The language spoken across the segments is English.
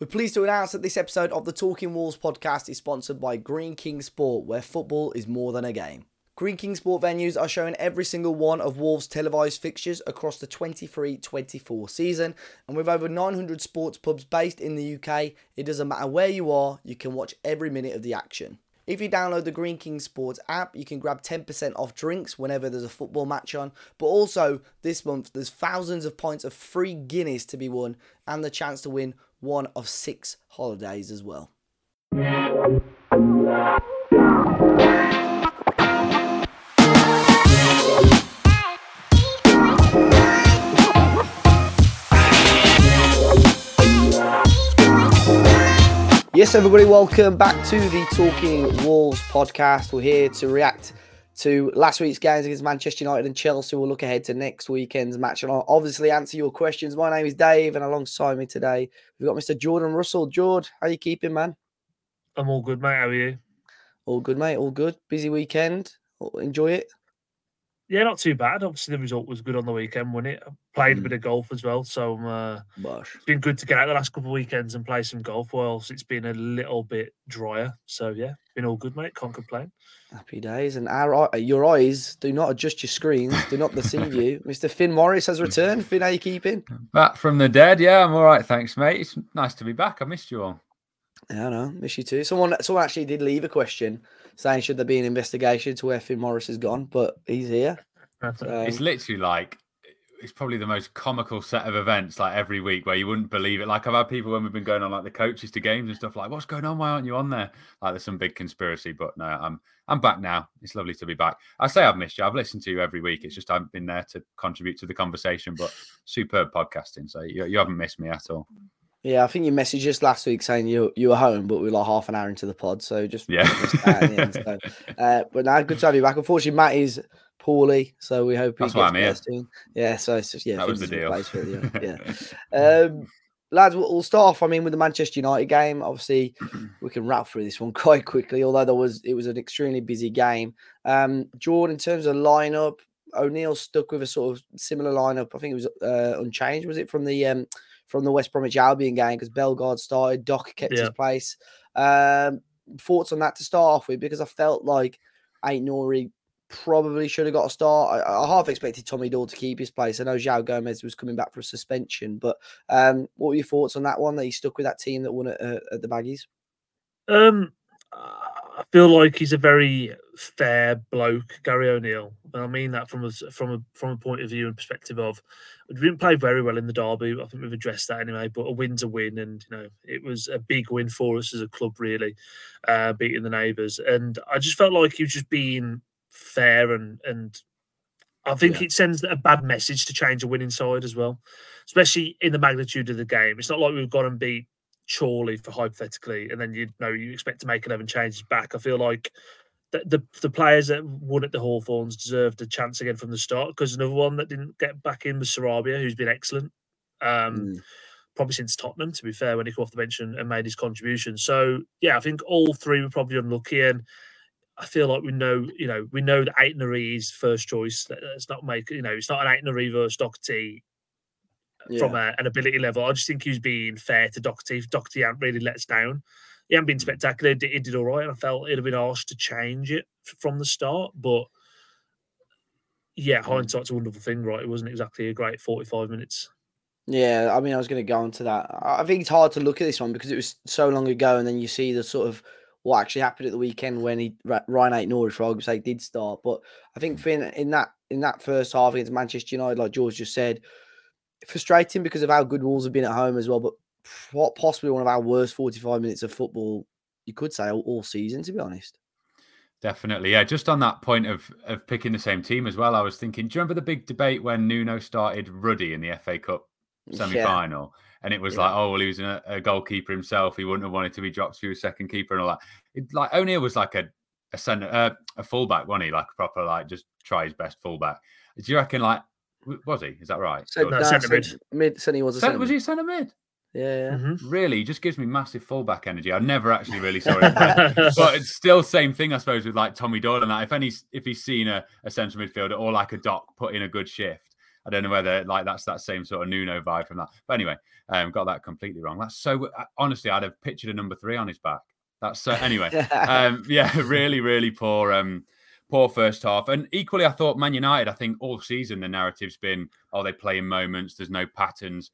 We're pleased to announce that this episode of the Talking Wolves podcast is sponsored by Greene King Sport, where football is more than a game. Greene King Sport venues are showing every single one of Wolves' televised fixtures across the 23 24 season, and with over 900 sports pubs based in the UK, it doesn't matter where you are, you can watch every minute of the action. If you download the Greene King Sports app, you can grab 10% off drinks whenever there's a football match on. But also, this month, there's thousands of pints of free Guinness to be won and the chance to win one of six holidays as well. Yes, everybody, welcome back to the Talking Wolves podcast. We're here to react to last week's games against Manchester United and Chelsea. We'll look ahead to next weekend's match and I'll obviously answer your questions. My name is Dave, and alongside me today, we've got Mr. Jordan Russell. Jord, how you keeping, man? I'm all good, mate. How are you? All good, mate. All good. Busy weekend. Enjoy it. Yeah, not too bad. Obviously, the result was good on the weekend, wasn't it? I played a bit of golf as well, so uh, it's been good to get out the last couple of weekends and play some golf. Whilst it's been a little bit drier, so yeah, been all good, mate. Can't complain. Happy days, and our your eyes do not adjust your screens, do not deceive you. Mister Finn Morris has returned. Finn, how you keeping? Back from the dead. Yeah, I'm all right, thanks, mate. It's nice to be back. I missed you all. Yeah, I know, miss you too. Someone, someone actually did leave a question saying should there be an investigation to where Finn Morris has gone, but he's here. So, it's literally like it's probably the most comical set of events like every week where you wouldn't believe it. Like I've had people when we've been going on like the coaches to games and stuff like, what's going on? Why aren't you on there? Like there's some big conspiracy, but no, I'm I'm back now. It's lovely to be back. I say I've missed you. I've listened to you every week. It's just I've been there to contribute to the conversation, but superb podcasting. So you, you haven't missed me at all. Yeah, I think you messaged us last week saying you you were home, but we were like half an hour into the pod, so just yeah. so, uh, but now good to have you back. Unfortunately, Matt is poorly, so we hope he That's gets better soon. Yeah, so it's just yeah, that was the deal. You, yeah, um, lads, we'll start off. I mean, with the Manchester United game, obviously we can wrap through this one quite quickly. Although there was it was an extremely busy game. Um, Jordan, in terms of lineup, O'Neill stuck with a sort of similar lineup. I think it was uh, unchanged. Was it from the um, from the West Bromwich Albion game because Bellegarde started, Doc kept yeah. his place. Um, thoughts on that to start off with because I felt like Aït-Nouri probably should have got a start. I, I, half expected Tommy Doyle to keep his place. I know João Gomes was coming back for a suspension, but um, what were your thoughts on that one? That he stuck with that team that won at, uh, at the Baggies. Um, I feel like he's a very fair bloke, Gary O'Neill, and I mean that from a from a from a point of view and perspective of we didn't play very well in the derby. I think we've addressed that anyway. But a win's a win, and you know it was a big win for us as a club, really, uh, beating the neighbours. And I just felt like he was just being fair and and I think yeah. it sends a bad message to change a winning side as well, especially in the magnitude of the game. It's not like we've gone and beat Chorley for hypothetically, and then you know you expect to make eleven changes back. I feel like the the, the players that won at the Hawthorns deserved a chance again from the start because another one that didn't get back in was Sarabia, who's been excellent. Um, mm. Probably since Tottenham, to be fair, when he came off the bench and, and made his contribution. So yeah, I think all three were probably unlucky, and I feel like we know, you know, we know that Aït-Nouri is first choice. Let's not make, you know, it's not an Aït-Nouri versus Doherty yeah. from a, an ability level. I just think he was being fair to Doherty. Doherty hadn't really let us down. He hadn't been mm. spectacular. He did, all right. And I felt it'd have been harsh to change it from the start. But yeah, mm. hindsight's a wonderful thing, right? It wasn't exactly a great 45 minutes. Yeah, I mean, I was going to go into that. I think it's hard to look at this one because it was so long ago, and then you see the sort of what actually happened at the weekend when he Ryan Aït-Nouri for argument's sake did start. But I think Finn in that in that first half against Manchester United, like Jord just said, frustrating because of how good Wolves have been at home as well. But what possibly one of our worst 45 minutes of football, you could say all, all season, to be honest. Definitely, yeah. Just on that point of of picking the same team as well, I was thinking. Do you remember the big debate when Nuno started Ruddy in the FA Cup semi final? Yeah and it was yeah. like, oh well, he was a, a, goalkeeper himself. He wouldn't have wanted to be dropped to a second keeper and all that. It, like O'Neill was like a a center, uh, a fullback, wasn't he? Like a proper like just try his best fullback. Do you reckon like was he? Is that right? So, no, centre mid. Mid. Said he was a centre. Was he centre mid? Yeah, yeah. Mm-hmm. Really, he just gives me massive fullback energy. I never actually really saw it, but it's still same thing, I suppose, with like Tommy Doyle and that. If any, if he's seen a, a central midfielder or like a doc put in a good shift, I don't know whether like that's that same sort of Nuno vibe from that. But anyway, um, got that completely wrong. That's so uh, honestly, I'd have pictured a number three on his back. That's so anyway. um, yeah, really, really poor. Um, poor first half. And equally, I thought Man United. I think all season the narrative's been, oh, they play in moments. There's no patterns.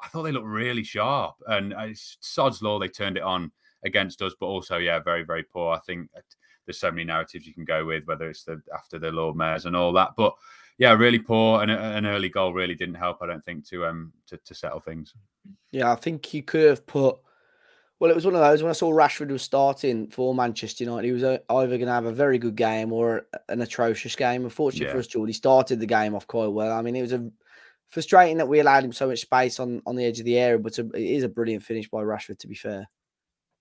I thought they looked really sharp, and uh, it's sod's law they turned it on against us. But also, yeah, very, very poor. I think there's so many narratives you can go with, whether it's the after the Lord Mayors and all that. But yeah, really poor, and an early goal really didn't help. I don't think to um to, to settle things. Yeah, I think you could have put. Well, it was one of those when I saw Rashford was starting for Manchester United. He was uh, either going to have a very good game or an atrocious game. Unfortunately yeah. for us, Jord, he started the game off quite well. I mean, it was a frustrating that we allowed him so much space on, on the edge of the area, but it is a brilliant finish by Rashford, to be fair.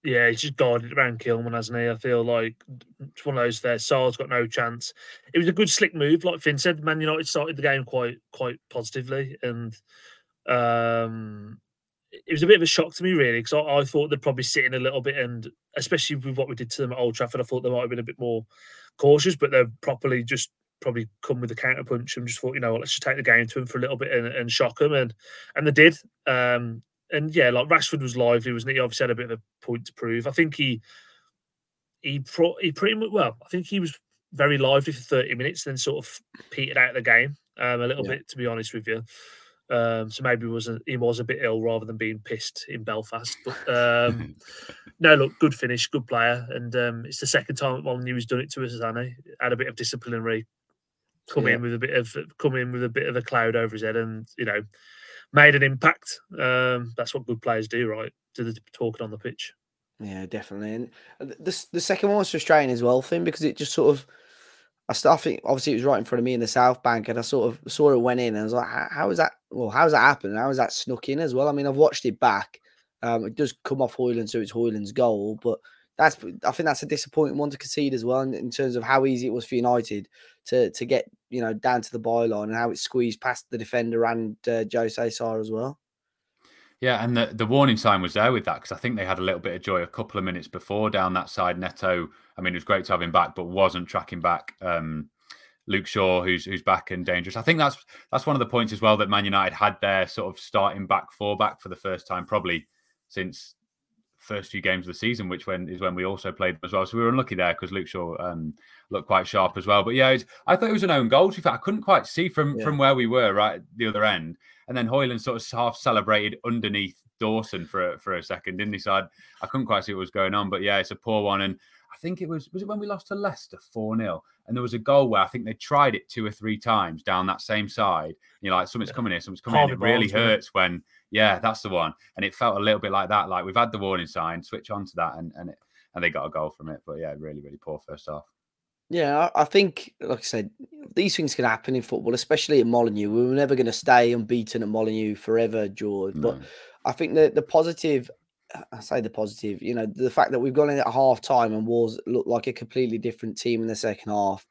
Yeah, he's just guarded around Kilman, hasn't he? I feel like it's one of those there. Sa's got no chance. It was a good slick move, like Finn said. Man United started the game quite quite positively, and um, it was a bit of a shock to me, really, because I, I, thought they'd probably sit in a little bit, and especially with what we did to them at Old Trafford, I thought they might have been a bit more cautious, but they've properly just probably come with a counter punch and just thought, you know, let's just take the game to them for a little bit and, and shock them, and and they did. Um, and yeah, like Rashford was lively, wasn't he? he? Obviously had a bit of a point to prove. I think he he pro, he pretty much well. I think he was very lively for thirty minutes, then sort of petered out the game um, a little yeah. bit, to be honest with you. Um, so maybe was a, he was a bit ill rather than being pissed in Belfast. But um, no, look, good finish, good player, and um, it's the second time Molineux has done it to us, hasn't he? Had a bit of disciplinary come yeah. in with a bit of come in with a bit of a cloud over his head, and you know made an impact. Um, that's what good players do, right? Do the talking on the pitch. Yeah, definitely. And the the second one was frustrating as well, Finn, because it just sort of. I start think obviously it was right in front of me in the South Bank, and I sort of saw it went in, and I was like, "How is that? Well, how's that happened? How is that snuck in as well?" I mean, I've watched it back. Um, it does come off Højlund, so it's Højlund's goal, but that's I think that's a disappointing one to concede as well in, in, terms of how easy it was for United to to get you know down to the byline and how it squeezed past the defender and uh, Jose Sa as well. Yeah, and the, the warning sign was there with that because I think they had a little bit of joy a couple of minutes before down that side. Neto, I mean, it was great to have him back, but wasn't tracking back um, Luke Shaw, who's who's back and dangerous. I think that's that's one of the points as well that Man United had their sort of starting back four back for the first time probably since first few games of the season, which when is when we also played as well. So we were unlucky there because Luke Shaw um, looked quite sharp as well. But yeah, I thought it was an own goal. To I couldn't quite see from yeah. from where we were right the other end, and then Højlund sort of half celebrated underneath Dawson for a, for a second, didn't he? So I, I couldn't quite see what was going on. But yeah, it's a poor one, and I think it was was it when we lost to Leicester four 0 and there was a goal where I think they tried it two or three times down that same side. You know, like something's coming here, something's coming in. It really hurts when yeah, that's the one. And it felt a little bit like that. Like we've had the warning sign, switch on to that, and and it, and they got a goal from it. But yeah, really, really poor first half. Yeah, I think, like I said, these things can happen in football, especially at Molineux. We were never going to stay unbeaten at Molineux forever, Jord. No. But I think the the positive, I say the positive, you know, the fact that we've gone in at half time and Wolves looked like a completely different team in the second half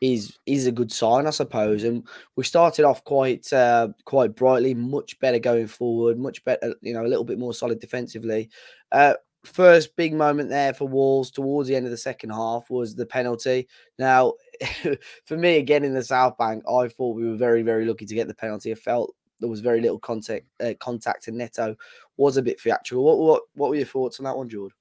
is is a good sign, I suppose. And we started off quite uh, quite brightly, much better going forward, much better, you know, a little bit more solid defensively. Uh, first big moment there for Wolves towards the end of the second half was the penalty. Now, for me, again in the South Bank, I thought we were very very lucky to get the penalty. I felt there was very little contact uh, contact, and Neto was a bit theatrical. What what what were your thoughts on that one, Jord?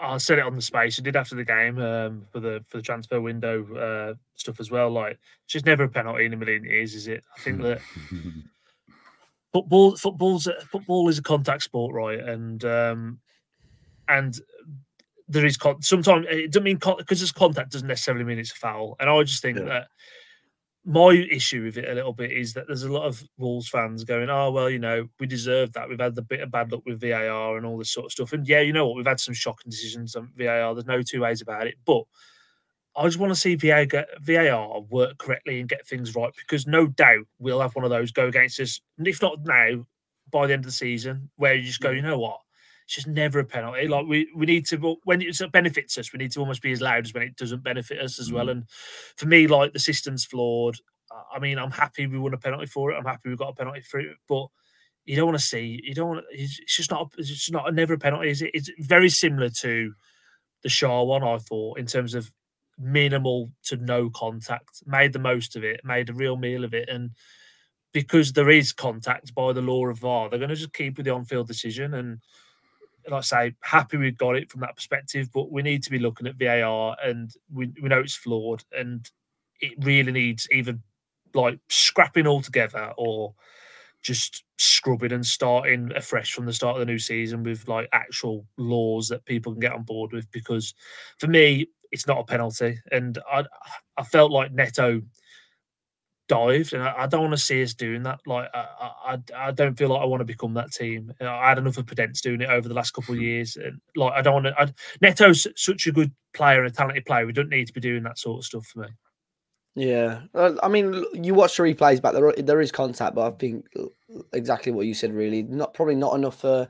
I said it on the space. I did after the game um, for the for the transfer window uh, stuff as well. Like, it's just never a penalty in a million years, is it? I think that football football's football is a contact sport, right? And um, and there is con- sometimes it doesn't mean because con- it's contact doesn't necessarily mean it's a foul. And I just think yeah. that my issue with it a little bit is that there's a lot of Wolves fans going, oh, well, you know, we deserve that. We've had the bit of bad luck with VAR and all this sort of stuff. And yeah, you know what? We've had some shocking decisions on VAR. There's no two ways about it. But I just want to see VAR work correctly and get things right because no doubt we'll have one of those go against us. And if not now, by the end of the season, where you just go, you know what? It's just never a penalty. Like we, we need to when it benefits us, we need to almost be as loud as when it doesn't benefit us as well. Mm. And for me, like the system's flawed. I mean, I'm happy we won a penalty for it. I'm happy we got a penalty for it, but you don't want to see. You don't want. It's just not. It's just not. Never a penalty. Is it? It's very similar to the Shaw one. I thought in terms of minimal to no contact. Made the most of it. Made a real meal of it, and because there is contact by the law of VAR, they're going to just keep with the on-field decision. And like I say, happy we got it from that perspective, but we need to be looking at VAR, and we we know it's flawed, and it really needs either like scrapping altogether or just scrubbing and starting afresh from the start of the new season with like actual laws that people can get on board with. Because for me, it's not a penalty, and I I felt like Neto dived, and I, I don't want to see us doing that. Like I, I, I don't feel like I want to become that team. I had enough of Podence doing it over the last couple of hmm. years, and like I don't want to. I, Neto's such a good player and a talented player. We don't need to be doing that sort of stuff for me. Yeah, I mean, you watch the replays back there. There is contact, but I think exactly what you said. Really, not probably not enough for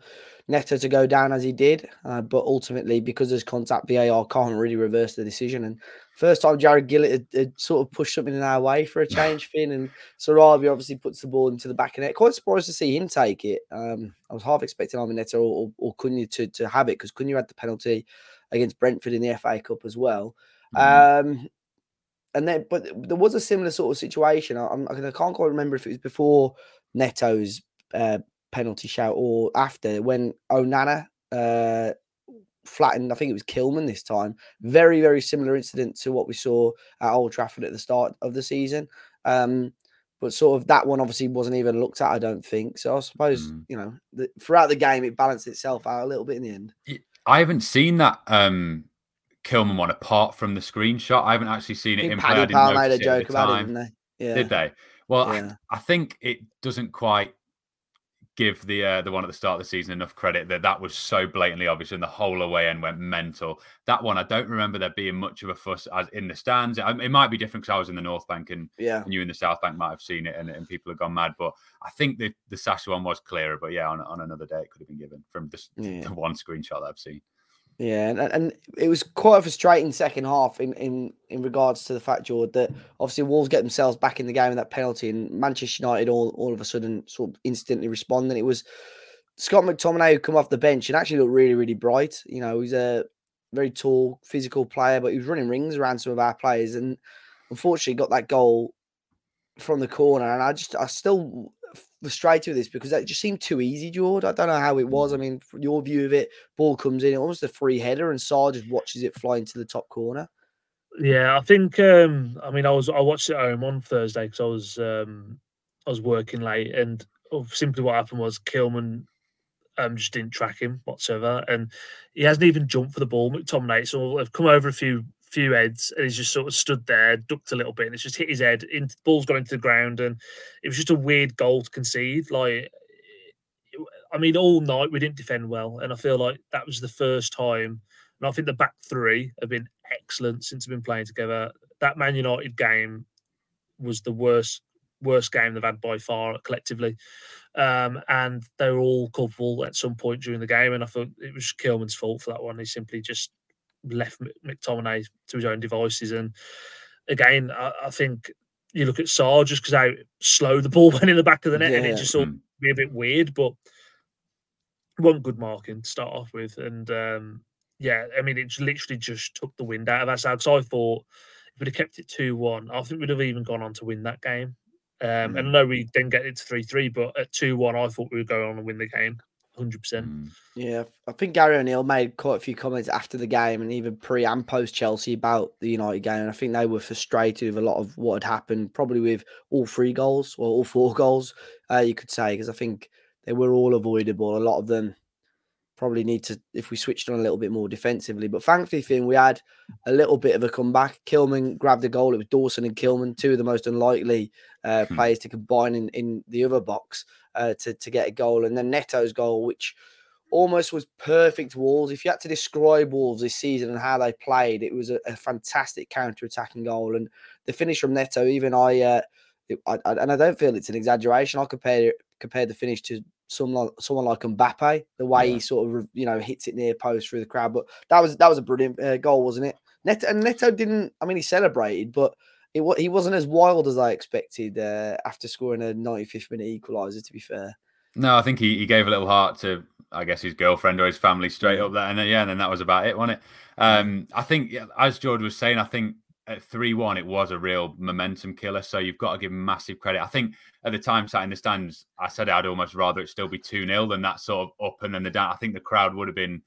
Neto to go down as he did, uh, but ultimately because there's contact, VAR can't really reverse the decision. And first time Jarred Gillett had, had sort of pushed something in our way for a change, Finn, and Sarabia obviously puts the ball into the back of net. Quite surprised to see him take it. Um, I was half expecting Armin Neto or, or, Cunha to to have it because Cunha had the penalty against Brentford in the FA Cup as well. Mm-hmm. Um, and then, but there was a similar sort of situation. I, I can't quite remember if it was before Neto's uh, penalty shout or after when Onana uh, flattened. I think it was Kilman this time. Very, very similar incident to what we saw at Old Trafford at the start of the season. Um, but sort of that one obviously wasn't even looked at. I don't think so. I suppose mm. you know the, throughout the game it balanced itself out a little bit in the end. I haven't seen that um, Kilman one apart from the screenshot. I haven't actually seen it in play. Power made a joke about it, didn't they? Yeah. Did they? Well, yeah. I, I, think it doesn't quite give the uh, the one at the start of the season enough credit that that was so blatantly obvious and the whole away end went mental. That one, I don't remember there being much of a fuss as in the stands. It might be different because I was in the North Bank and, yeah. and you in the South Bank might have seen it and, and people have gone mad. But I think the the Sasha one was clearer. But yeah, on, on another day it could have been given from just yeah. the one screenshot that I've seen. Yeah, and, and it was quite a frustrating second half in, in, in regards to the fact, Jord, that obviously Wolves get themselves back in the game with that penalty, and Manchester United all, all of a sudden sort of instantly respond. And it was Scott McTominay who come off the bench and actually looked really, really bright. You know, he's a very tall, physical player, but he was running rings around some of our players, and unfortunately got that goal from the corner. And I just, I still frustrated with this because that just seemed too easy, Jord. I don't know how it was. I mean, your view of it, ball comes in, almost a free header, and Sa just watches it fly into the top corner. Yeah, I think. um I mean, I was I watched it at home on Thursday because I was um I was working late, and oh, simply what happened was Kilman um just didn't track him whatsoever, and he hasn't even jumped for the ball. McTominay, so I've come over a few few heads and he's just sort of stood there, ducked a little bit, and it's just hit his head. In, ball's gone into the ground, and it was just a weird goal to concede. Like, I mean, all night we didn't defend well, and I feel like that was the first time. And I think the back three have been excellent since we've been playing together. That Man United game was the worst worst game they've had by far collectively. Um, and they were all culpable at some point during the game. And I thought it was Kilman's fault for that one. He simply just left McTominay to his own devices. And again, I, I think you look at Sa just because how slow the ball went in the back of the net, yeah. and it just sort of mm. be a bit weird. But one good marking to start off with, and um, yeah, I mean, it literally just took the wind out of us. So I thought if we'd have kept it two one, I think we'd have even gone on to win that game. Um, mm. And I know we didn't get it to three three, but at two one, I thought we would go on and win the game hundred percent. Mm. Yeah, I think Gary O'Neill made quite a few comments after the game and even pre and post Chelsea about the United game. And I think they were frustrated with a lot of what had happened, probably with all three goals or all four goals, uh, you could say, because I think they were all avoidable. A lot of them probably need to if we switched on a little bit more defensively. But thankfully, Finn, we had a little bit of a comeback. Kilman grabbed a goal. It was Dawson and Kilman, two of the most unlikely uh, hmm. players to combine in, in the other box uh, to, to get a goal. And then Neto's goal, which almost was perfect Wolves. If you had to describe Wolves this season and how they played, it was a, a fantastic counter-attacking goal. And the finish from Neto, even I, uh, it, I, I, and I don't feel it's an exaggeration. I compare compare the finish to someone someone like Mbappe, the way yeah. he sort of you know hits it near post through the crowd. But that was that was a brilliant uh, goal, wasn't it? Neto and Neto didn't. I mean, he celebrated, but it he wasn't as wild as I expected uh, after scoring a 95th minute equaliser. To be fair, no, I think he, he gave a little heart to I guess his girlfriend or his family straight up there, and then yeah, and then that was about it, wasn't it? Um, I think as George was saying, I think at 3 1, it was a real momentum killer. So you've got to give him massive credit. I think at the time, sat in the stands, I said I'd almost rather it still be 2 0 than that sort of up and then the down. I think the crowd would have been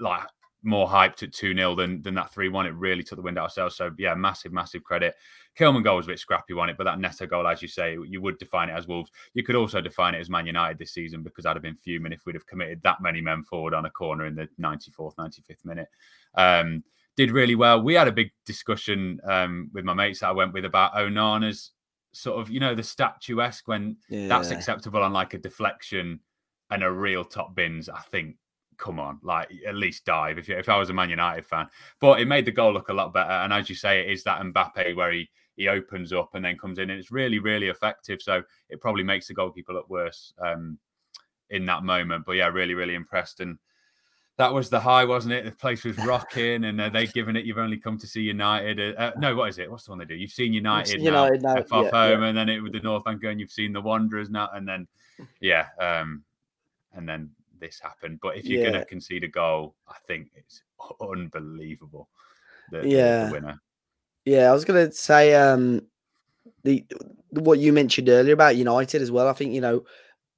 like more hyped at 2 0 than, than that 3 1. It really took the wind out of ourselves. So, yeah, massive, massive credit. Kilman goal was a bit scrappy on it, but that Neto goal, as you say, you would define it as Wolves. You could also define it as Man United this season because I'd have been fuming if we'd have committed that many men forward on a corner in the 94th, 95th minute. Um, did really well. We had a big discussion um, with my mates that I went with about Onana's sort of, you know, the statuesque when yeah. that's acceptable on like a deflection and a real top bins. I think, come on, like at least dive if, if I was a Man United fan. But it made the goal look a lot better. And as you say, it is that Mbappe where he he opens up and then comes in, and it's really really effective. So it probably makes the goalkeeper look worse um, in that moment. But yeah, really really impressed and that was the high, wasn't it? The place was rocking, and uh, they given it. You've only come to see United. Uh, uh, no, what is it? What's the one they do? You've seen United, United now, now off yeah, home, yeah. and then it with the North Bank going. You've seen the Wanderers now, and then yeah, um, and then this happened. But if you're yeah. going to concede a goal, I think it's unbelievable. The, yeah, the winner. Yeah, I was going to say um, the what you mentioned earlier about United as well. I think you know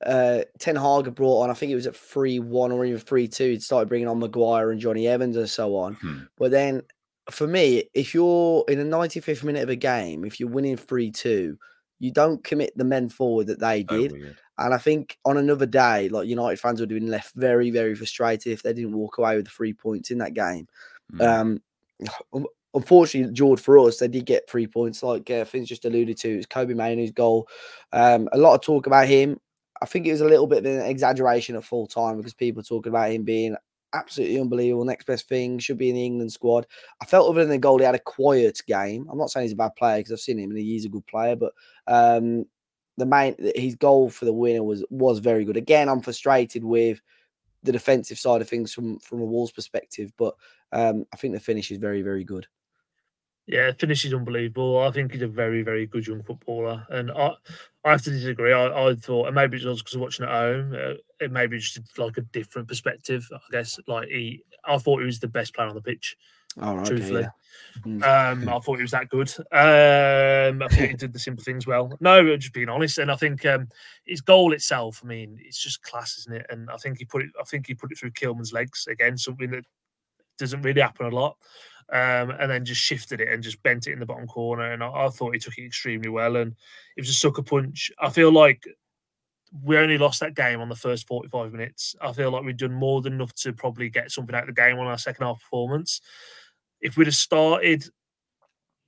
uh, Ten Hag brought on, I think it was at 3 1 or even 3 2. He'd started bringing on Maguire and Jonny Evans and so on. Hmm. But then for me, if you're in a 95th minute of a game, if you're winning 3 2, you don't commit the men forward that they did. And I think on another day, like United fans would have been left very, very frustrated if they didn't walk away with the three points in that game. Hmm. Um, unfortunately, Jord, for us, they did get three points, like uh, Finn's just alluded to. It's Kobbie Mainoo's goal. Um, a lot of talk about him. I think it was a little bit of an exaggeration at full time because people talking about him being absolutely unbelievable, next best thing, should be in the England squad. I felt other than the goal, he had a quiet game. I'm not saying he's a bad player because I've seen him and he's a good player, but um, the main his goal for the winner was was very good. Again, I'm frustrated with the defensive side of things from from a Wolves perspective, but um, I think the finish is very very good. Yeah, finish is unbelievable. I think he's a very, very good young footballer, and I, I have to disagree. I, I thought, and maybe it's also because of watching at home, uh, it maybe just like a different perspective. I guess, like he, I thought he was the best player on the pitch. Oh, right, truthfully, okay, yeah. um, I thought he was that good. Um, I think he did the simple things well. No, just being honest, and I think um, his goal itself. I mean, it's just class, isn't it? And I think he put it. I think he put it through Kilman's legs again, something that doesn't really happen a lot um, and then just shifted it and just bent it in the bottom corner. And I, I, thought he took it extremely well. And it was a sucker punch. I feel like we only lost that game on the first 45 minutes. I feel like we've done more than enough to probably get something out of the game on our second half performance. If we'd have started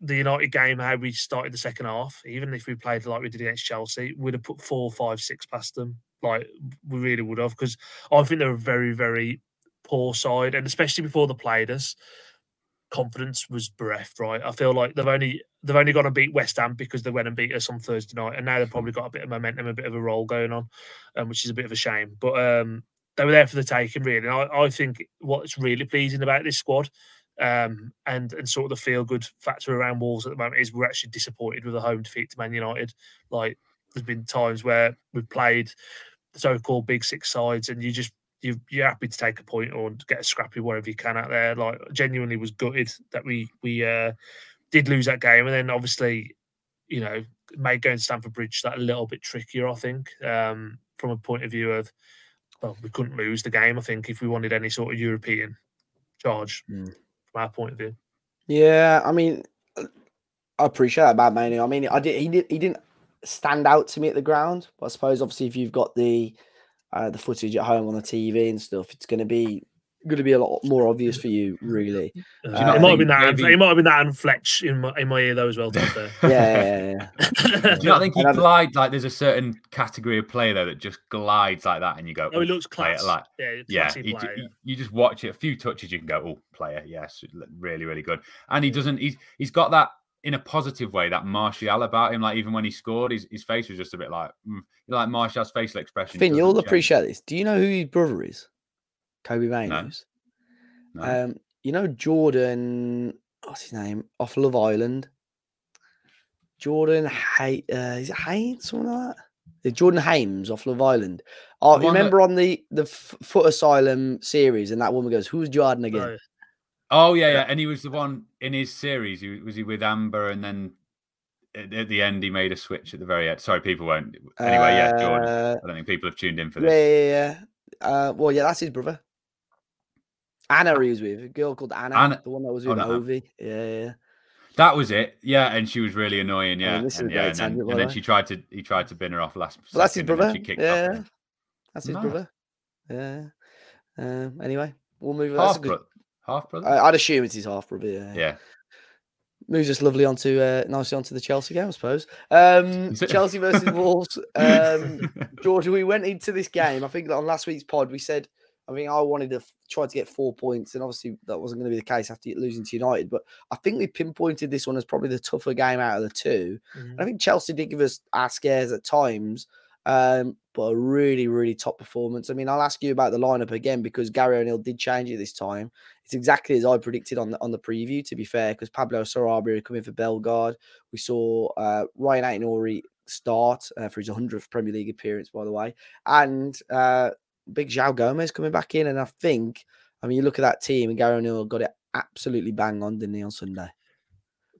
the United game how we started the second half, even if we played like we did against Chelsea, we'd have put four, five, six past them. Like we really would have, because I think they're a very, very poor side, and especially before they played us confidence was bereft. Right, I feel like they've only they've only got to beat West Ham because they went and beat us on Thursday night, and now they've probably got a bit of momentum, a bit of a roll going on, um, which is a bit of a shame. But um, they were there for the taking, really. And I, I think what's really pleasing about this squad. Um, and and sort of the feel good factor around Wolves at the moment is we're actually disappointed with a home defeat to Man United. Like there's been times where we've played the so-called big six sides, and you just you you're happy to take a point or get a scrappy wherever you can out there. Like genuinely was gutted that we we uh, did lose that game, and then obviously, you know, made going to Stamford Bridge that a little bit trickier. I think um, from a point of view of well, we couldn't lose the game. I think if we wanted any sort of European charge mm. Our point of view. Yeah, I mean, I appreciate that about Mainoo. I mean, I did he did he didn't stand out to me at the ground, but I suppose obviously if you've got the uh, the footage at home on the TV and stuff, it's going to be going to be a lot more obvious for you, really. Uh, it might have been that. Maybe... It might have been that and Fletch in my in my ear though as well. yeah, yeah, yeah. Do you not think he glides like there's a certain category of player though that just glides like that, and you go, "Oh, he looks class." Like, yeah, yeah. He, player, yeah. You just watch it, a few touches, you can go, "Oh, player, yes, really, really good." And he doesn't. He's he's got that in a positive way that Martial about him. Like even when he scored, his, his face was just a bit like mm, like Martial's facial expression. Finn, you'll change. appreciate this. Do you know who his brother is? Kobbie Mainoo. No. no. Um, you know Jordan. What's his name? Off Love Island. Jordan Hay, uh, is it Haynes, something like that? Jordan Hames off Love Island. Oh, remember that... on the the Footasylum series, and that woman goes, "Who's Jordan again?" Oh yeah, yeah, and he was the one in his series. He, was he with Amber, and then at, the end he made a switch at the very end. Sorry, people won't. Anyway, yeah, Jordan. Uh, I don't think people have tuned in for this. Yeah, yeah, yeah. Uh, well, yeah, that's his brother. Anna, he was with a girl called Anna, Anna. the one that was with oh, Ovie. Yeah, yeah. That was it. Yeah, and she was really annoying. Yeah, and, yeah, and, then, and then, she tried to he tried to bin her off last. Well, that's his brother. Yeah, that's his nice. brother. Yeah. Um, anyway, we'll move. Half, good... bro- half brother. I, would assume it's his half brother. Yeah. Yeah. Moves us lovely onto uh, nicely onto the Chelsea game, I suppose. Um, Chelsea versus Wolves. Um, Jord, we went into this game. I think that on last week's pod we said I think I wanted to try to get four points, and obviously that wasn't going to be the case after losing to United. But I think we pinpointed this one as probably the tougher game out of the 2 mm-hmm. I think Chelsea did give us our scares at times, um, but a really, really top performance. I mean, I'll ask you about the lineup again because Gary O'Neill did change it this time. It's exactly as I predicted on the on the preview. To be fair, because Pablo Sarabia coming for Bellegarde, we saw uh, Ryan Aït-Nouri start uh, for his 100th Premier League appearance, by the way, and uh, big João Gomes coming back in. And I think, I mean, you look at that team and Gary O'Neill got it absolutely bang on, didn't he, on Sunday?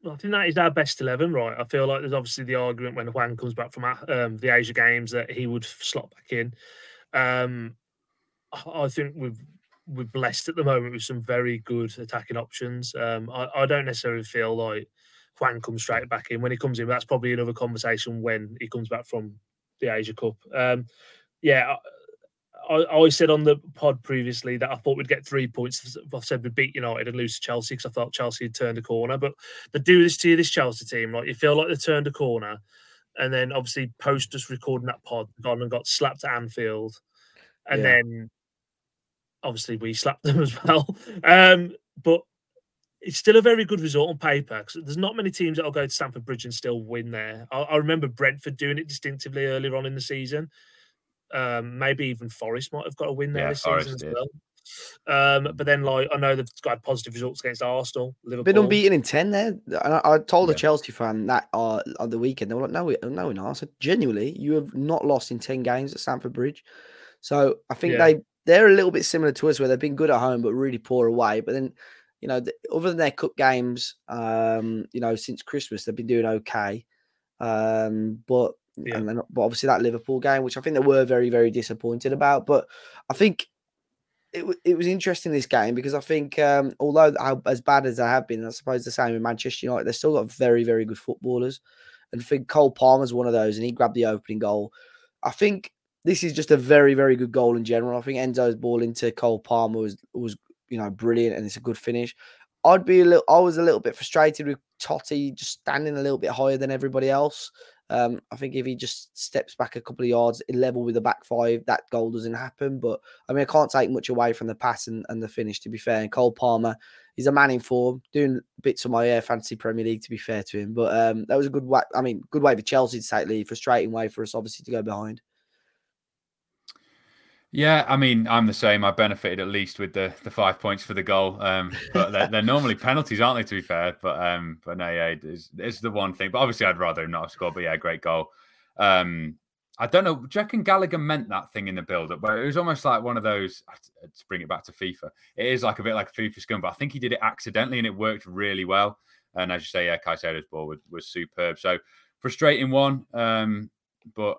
Well, I think that is our best 11, right? I feel like there's obviously the argument when Hwang comes back from um, the Asia games that he would slot back in. Um, I think we've we're blessed at the moment with some very good attacking options. Um, I, I, don't necessarily feel like Hwang comes straight back in. When he comes in, that's probably another conversation when he comes back from the Asia Cup. Um, yeah, I, I said on the pod previously that I thought we'd get three points. I said we'd beat United and lose to Chelsea because I thought Chelsea had turned a corner. But they do this to you, this Chelsea team. Like you feel like they turned a corner, and then obviously post us recording that pod, gone and got slapped at Anfield, and yeah. then obviously we slapped them as well. Um, but it's still a very good result on paper because there's not many teams that'll go to Stamford Bridge and still win there. I, I remember Brentford doing it distinctively earlier on in the season. Um, maybe even Forest might have got a win there yeah, this Forest season did. as well. Um, but then, like, I know they've got positive results against Arsenal, Liverpool. Been unbeaten in 10 there. And I, I told yeah. a Chelsea fan that uh, on the weekend, they were like, no, we, no, we're not. I said, genuinely, you have not lost in 10 games at Stamford Bridge. So I think yeah. they, they're a little bit similar to us where they've been good at home, but really poor away. But then, you know, the, other than their cup games, um, you know, since Christmas, they've been doing okay. Um, but yeah. And but obviously that Liverpool game, which I think they were very, very disappointed about. But I think it, it was interesting this game because I think um, although as bad as they have been, I suppose the same in Manchester United, they've still got very, very good footballers. And I think Cole Palmer's one of those, and he grabbed the opening goal. I think this is just a very, very good goal in general. I think Enzo's ball into Cole Palmer was was you know brilliant, and it's a good finish. I'd be a little, I was a little bit frustrated with Toti just standing a little bit higher than everybody else. Um, I think if he just steps back a couple of yards in level with the back five, that goal doesn't happen. But I mean, I can't take much away from the pass and, and the finish, to be fair. And Cole Palmer, he's a man in form, doing bits of my uh, fantasy Premier League, to be fair to him. But um, that was a good way. I mean, good way for Chelsea to take lead, frustrating way for us, obviously, to go behind. Yeah, I mean, I'm the same. I benefited at least with the the five points for the goal. Um, but they're, they're, normally penalties, aren't they? To be fair, but um, but no, yeah, it's, it's the one thing. But obviously, I'd rather not have scored. But yeah, great goal. Um, I don't know. You reckon Gallagher meant that thing in the build-up? But it was almost like one of those. To bring it back to FIFA, it is like a bit like a FIFA scum. But I think he did it accidentally, and it worked really well. And as you say, yeah, Caicedo's ball was, was superb. So frustrating one. Um, but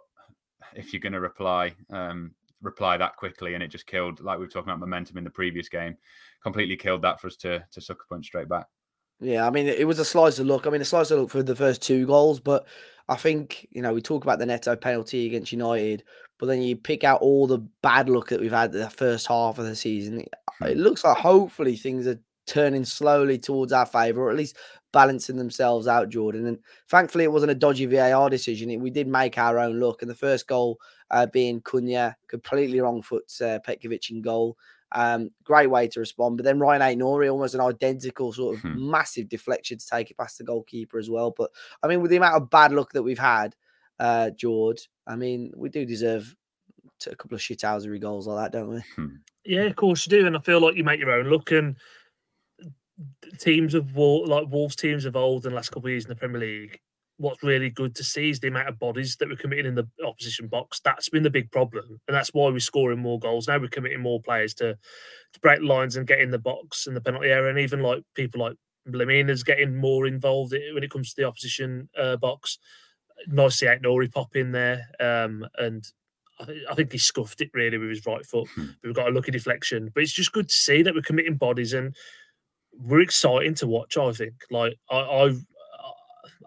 if you're going to reply, um, reply that quickly, and it just killed, like we were talking about momentum in the previous game, completely killed that for us to to sucker punch straight back. Yeah, I mean, it was a slice of luck. I mean, a slice of luck for the first two goals, but I think you know we talk about the Neto penalty against United, but then you pick out all the bad luck that we've had the first half of the season. It hmm. looks like hopefully things are turning slowly towards our favour, or at least balancing themselves out, Jordan. And thankfully, it wasn't a dodgy VAR decision. We did make our own look. And the first goal uh, being Cunha, completely wrong foot uh, Petrović in goal. Um, great way to respond. But then Ryan Aït-Nouri, almost an identical sort of hmm. massive deflection to take it past the goalkeeper as well. But I mean, with the amount of bad luck that we've had, uh, Jord, I mean, we do deserve a couple of shithousery goals like that, don't we? Hmm. Yeah, of course you do. And I feel like you make your own look. And teams of like Wolves teams of old in the last couple of years in the Premier League, what's really good to see is the amount of bodies that we're committing in the opposition box. That's been the big problem, and that's why we're scoring more goals. Now we're committing more players to to break lines and get in the box and the penalty area, and even like people like Lemina's getting more involved when it comes to the opposition uh, box. Nice to see Aït-Nouri pop in there, um, and I, th- I, think he scuffed it really with his right foot. Hmm. We've got a lucky deflection, but it's just good to see that we're committing bodies and we're exciting to watch. I think, like I, I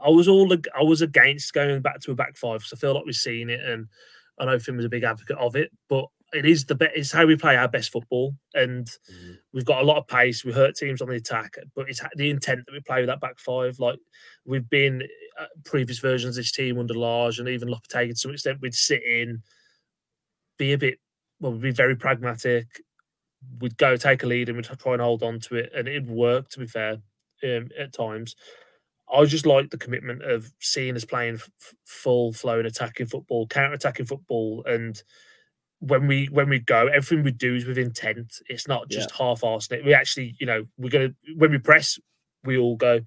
I was all I was against going back to a back five because I feel like we've seen it, and I know Finn was a big advocate of it. But it is the best. It's how we play our best football, and mm-hmm. we've got a lot of pace. We hurt teams on the attack, but it's the intent that we play with that back five. Like we've been uh, previous versions of this team under Lage and even Lopetegui to some extent. We'd sit in, be a bit, well, we'd be very pragmatic. We'd go take a lead and we'd try and hold on to it, and it'd work. To be fair, um, at times. I just like the commitment of seeing us playing f- full flowing attacking football, counter attacking football, and when we when we go, everything we do is with intent. It's not just yeah. half-arsed. We actually, you know, we're gonna when we press, we all go.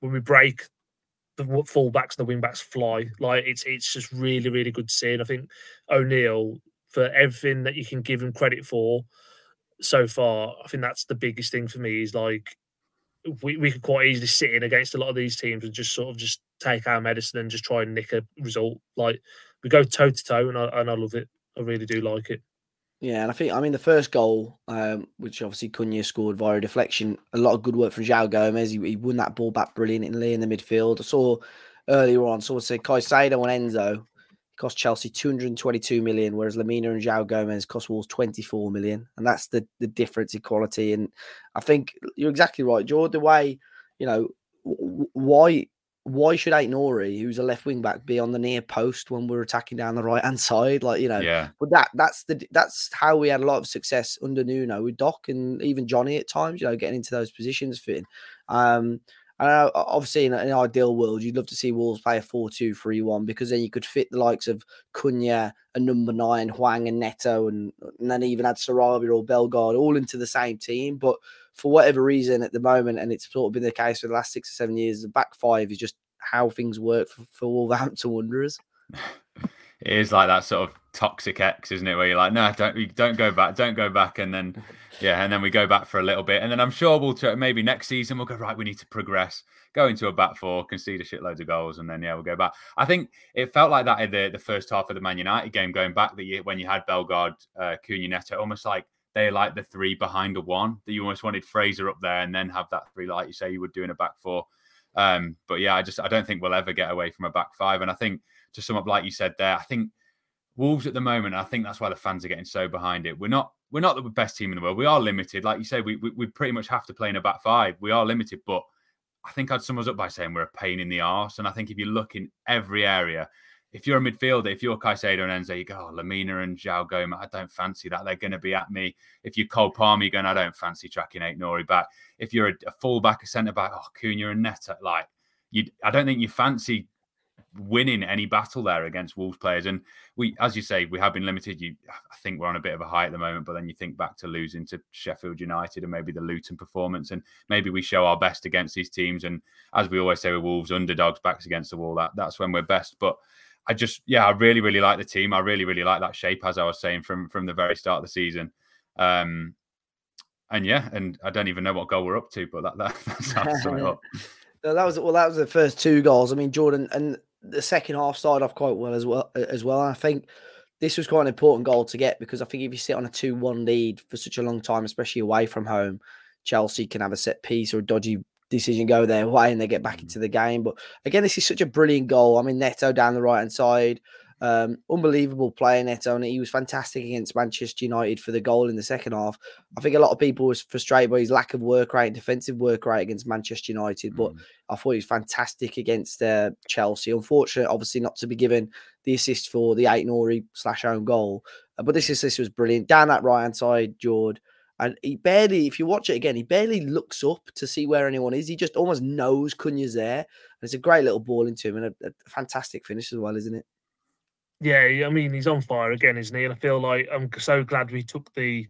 When we break, the fullbacks and the wing backs fly. Like it's it's just really really good to see. And I think O'Neill for everything that you can give him credit for so far. I think that's the biggest thing for me. Is like we, we could quite easily sit in against a lot of these teams and just sort of just take our medicine and just try and nick a result. Like we go toe to toe, and I and I love it. I really do like it. Yeah, and I think I mean the first goal, um, which obviously Cunha scored via a deflection, a lot of good work from João Gomes. He, he won that ball back brilliantly in the midfield. I saw earlier on, someone said Caicedo and Enzo cost Chelsea 222 million, whereas Lemina and João Gomes cost Wolves 24 million. And that's the, the difference in quality. And I think you're exactly right, Jord. The way, you know, why why should Aït-Nouri, who's a left wing back, be on the near post when we're attacking down the right hand side? Like, you know, yeah. But that that's the that's how we had a lot of success under Nuno with Doc and even Johnny at times, you know, getting into those positions fitting. Um and uh, obviously, in an ideal world, you'd love to see Wolves play a 4 2 3 1 because then you could fit the likes of Cunha and number nine, Hwang and Neto, and, and then even add Sarabia or Bellegarde all into the same team. But for whatever reason at the moment, and it's sort of been the case for the last six or seven years, the back five is just how things work for, for Wolverhampton Wanderers. it is like that sort of toxic X, isn't it? Where you're like, no, don't don't go back, don't go back, and then yeah, and then we go back for a little bit, and then I'm sure we'll try, maybe next season we'll go right. We need to progress, go into a back four, concede a shitloads of goals, and then yeah, we'll go back. I think it felt like that in the the first half of the Man United game, going back that you when you had Bellegarde, uh, Cunha, Neto, almost like they're like the three behind a one that you almost wanted Fraser up there, and then have that three like you say you would do in a back four. Um, but yeah, I just I don't think we'll ever get away from a back five, and I think to sum up, like you said there, I think Wolves at the moment, I think that's why the fans are getting so behind it. We're not we're not the best team in the world. We are limited, like you said. We, we, we pretty much have to play in a back five. We are limited, but I think I'd sum us up by saying we're a pain in the arse. And I think if you look in every area, if you're a midfielder, if you're Caicedo and Enzo, you go, oh, Lemina and João Goma, I don't fancy that. They're going to be at me. If you're Cole Palmer, you're going, I don't fancy tracking Aït-Nouri back. If you're a, a fullback, a centre back, oh, Cunha and Neto, like, you, I don't think you fancy winning any battle there against Wolves players. And we, as you say, we have been limited. You, I think we're on a bit of a high at the moment, but then you think back to losing to Sheffield United and maybe the Luton performance, and maybe we show our best against these teams. And as we always say with Wolves, underdogs, backs against the wall, that that's when we're best. But I just, yeah, I really, really like the team. I really, really like that shape, as I was saying from from the very start of the season. Um, and yeah, and I don't even know what goal we're up to, but that, that that's how that was well. That was the first two goals. I mean, Jordan and the second half started off quite well as well as well. And I think this was quite an important goal to get because I think if you sit on a two-one lead for such a long time, especially away from home, Chelsea can have a set piece or a dodgy decision go their way and they get back mm. into the game. But again, this is such a brilliant goal. I mean, Neto down the right hand side. Um, unbelievable play, Neto, and he was fantastic against Manchester United for the goal in the second half. I think a lot of people was frustrated by his lack of work rate, defensive work rate against Manchester United, but mm. I thought he was fantastic against uh, Chelsea. Unfortunate, obviously, not to be given the assist for the Aït-Nouri slash own goal, uh, but this assist was brilliant down that right hand side, Jord. And he barely, if you watch it again, he barely looks up to see where anyone is. He just almost knows Cunha's there. And it's a great little ball into him and a, a fantastic finish as well, isn't it? Yeah, I mean he's on fire again, isn't he? And I feel like I'm so glad we took the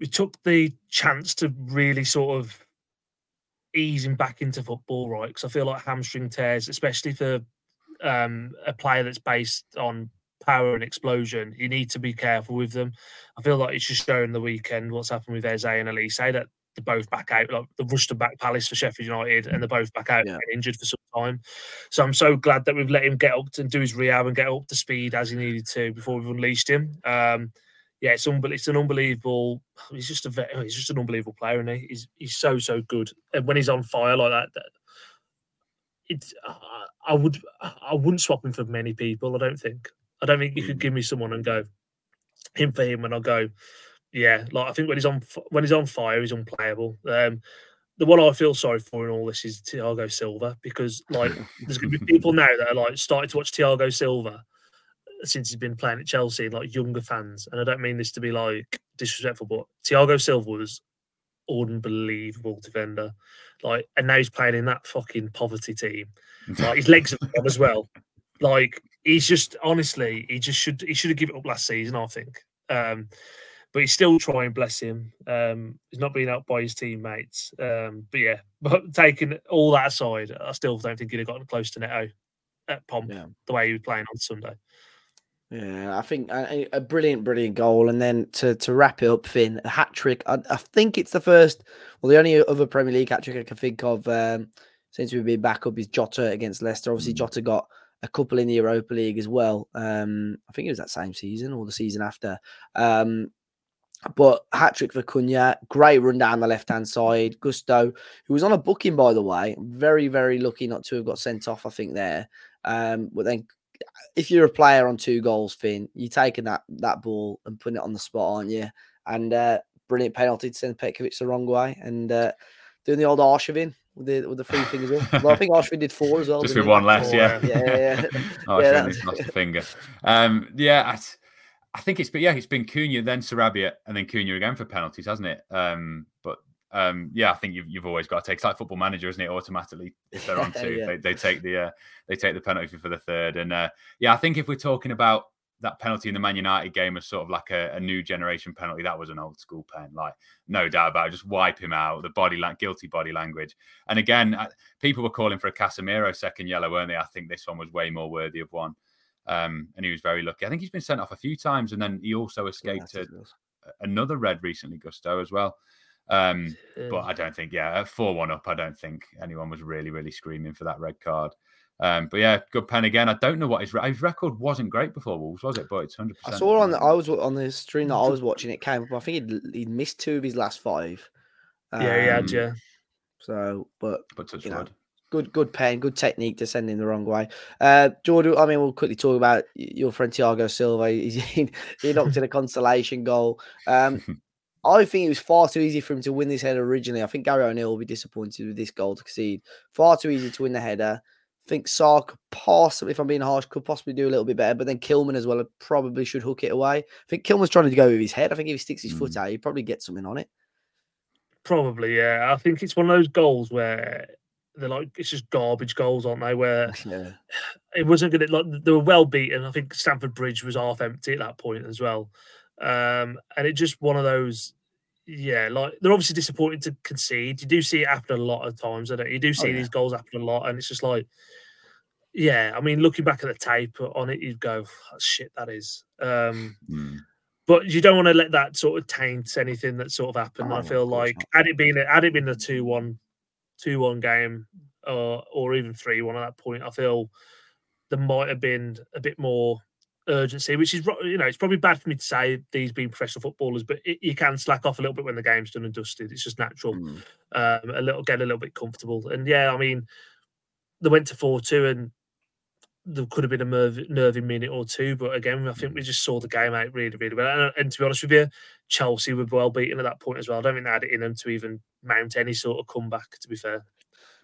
we took the chance to really sort of easing back into football, right? Because I feel like hamstring tears, especially for um, a player that's based on power and explosion, you need to be careful with them. I feel like it's just showing the weekend what's happened with Eze and Olise that they're both back out, like the rushed back Palace for Sheffield United, and they're both back out yeah. injured for some time. So I'm so glad that we've let him get up and do his rehab and get up to speed as he needed to before we've unleashed him. Um, yeah, it's, it's an unbelievable. He's just a he's just an unbelievable player, and he? he's he's so so good. And when he's on fire like that, that it's I would I wouldn't swap him for many people. I don't think. I don't think you could mm. give me someone and go him for him, and I'll go. Yeah, like I think when he's on when he's on fire, he's unplayable. Um, the one I feel sorry for in all this is Thiago Silva because like there's going to be people now that are like starting to watch Thiago Silva since he's been playing at Chelsea, like younger fans, and I don't mean this to be like disrespectful, but Thiago Silva was unbelievable defender. Like, and now he's playing in that fucking poverty team. Like his legs are gone as well. Like he's just honestly, he just should he should have given up last season, I think. Um, but he's still trying, bless him. Um, he's not being out by his teammates. Um, but yeah, but taking all that aside, I still don't think he'd have gotten close to Neto at Pomp yeah. the way he was playing on Sunday. Yeah, I think a, a, brilliant, brilliant goal. And then to, to wrap it up, Fin, a hat trick. I, I, think it's the first, well, the only other Premier League hat trick I can think of um, since we've been back up is Jota against Leicester. Obviously, mm. Jota got a couple in the Europa League as well. Um, I think it was that same season or the season after. Um, but hat trick for Cunha, great run down the left hand side. Gusto, who was on a booking by the way, very very lucky not to have got sent off. I think there, um, but then if you're a player on two goals, Fin, you're taking that that ball and putting it on the spot, aren't you? And uh, brilliant penalty to send Petrović the wrong way and uh, doing the old Arshavin with the with the three fingers. Well, I think Arshavin did four as well. Just with one less, yeah. Yeah, yeah. yeah. Arshavin yeah, lost a finger. Um, yeah, I, think it's been yeah, it's been Cunha, then Sarabia, and then Cunha again for penalties, hasn't it? Um, but um, yeah, I think you've, you've always got to take. It's like football manager, isn't it? Automatically, if they're on two, yeah. they, they take the uh, they take the penalty for the third. And uh, yeah, I think if we're talking about that penalty in the Man United game as sort of like a, a, new generation penalty, that was an old school pen, like no doubt about it. Just wipe him out, the body like guilty body language. And again, people were calling for a Casemiro second yellow, weren't they? I think this one was way more worthy of one. Um, and he was very lucky. I think he's been sent off a few times, and then he also escaped yeah, another red recently, Gusto as well. Um, but I don't think, yeah, four one up. I don't think anyone was really, really screaming for that red card. Um, but yeah, good pen again. I don't know what his, his record wasn't great before Wolves, was it? But it's hundred percent. I saw on the I was on the stream that I was watching. It came up. I think he'd, he'd missed two of his last five. Um, yeah, he had, yeah. So, but but touch wood. Good, good pen, good technique to send in the wrong way. Uh, Jordan, I mean, we'll quickly talk about your friend Thiago Silva. He, he knocked in a consolation goal. Um, I think it was far too easy for him to win this header originally. I think Gary O'Neill will be disappointed with this goal to concede. Far too easy to win the header. I think Sarr could possibly, if I'm being harsh, could possibly do a little bit better. But then Kilman as well probably should hook it away. I think Kilman's trying to go with his head. I think if he sticks his mm. foot out, he probably get something on it. Probably, yeah. I think it's one of those goals where they're like it's just garbage goals, aren't they? Where yeah. it wasn't good. Like they were well beaten. I think Stamford Bridge was half empty at that point as well. Um, and it just one of those, yeah, like they're obviously disappointed to concede. You do see it happen a lot of times, I don't you? Do oh, see oh, yeah. these goals happen a lot, and it's just like, yeah, I mean, looking back at the tape on it, you'd go, shit, that is. Um, mm. But you don't want to let that sort of taint anything that sort of happened. Oh, I feel like had it been had it been the two one, two one game, or or even three one at that point, I feel there might have been a bit more urgency, which is you know it's probably bad for me to say these being professional footballers, but it, you can slack off a little bit when the game's done and dusted. It's just natural. Mm. Um, a little get a little bit comfortable, and yeah, I mean they went to four two, and there could have been a nerve, nervy minute or two, but again, I think we mm. just saw the game out really, really well. And, and to be honest with you, Chelsea were well beaten at that point as well. I don't think they had it in them to even mount any sort of comeback. To be fair.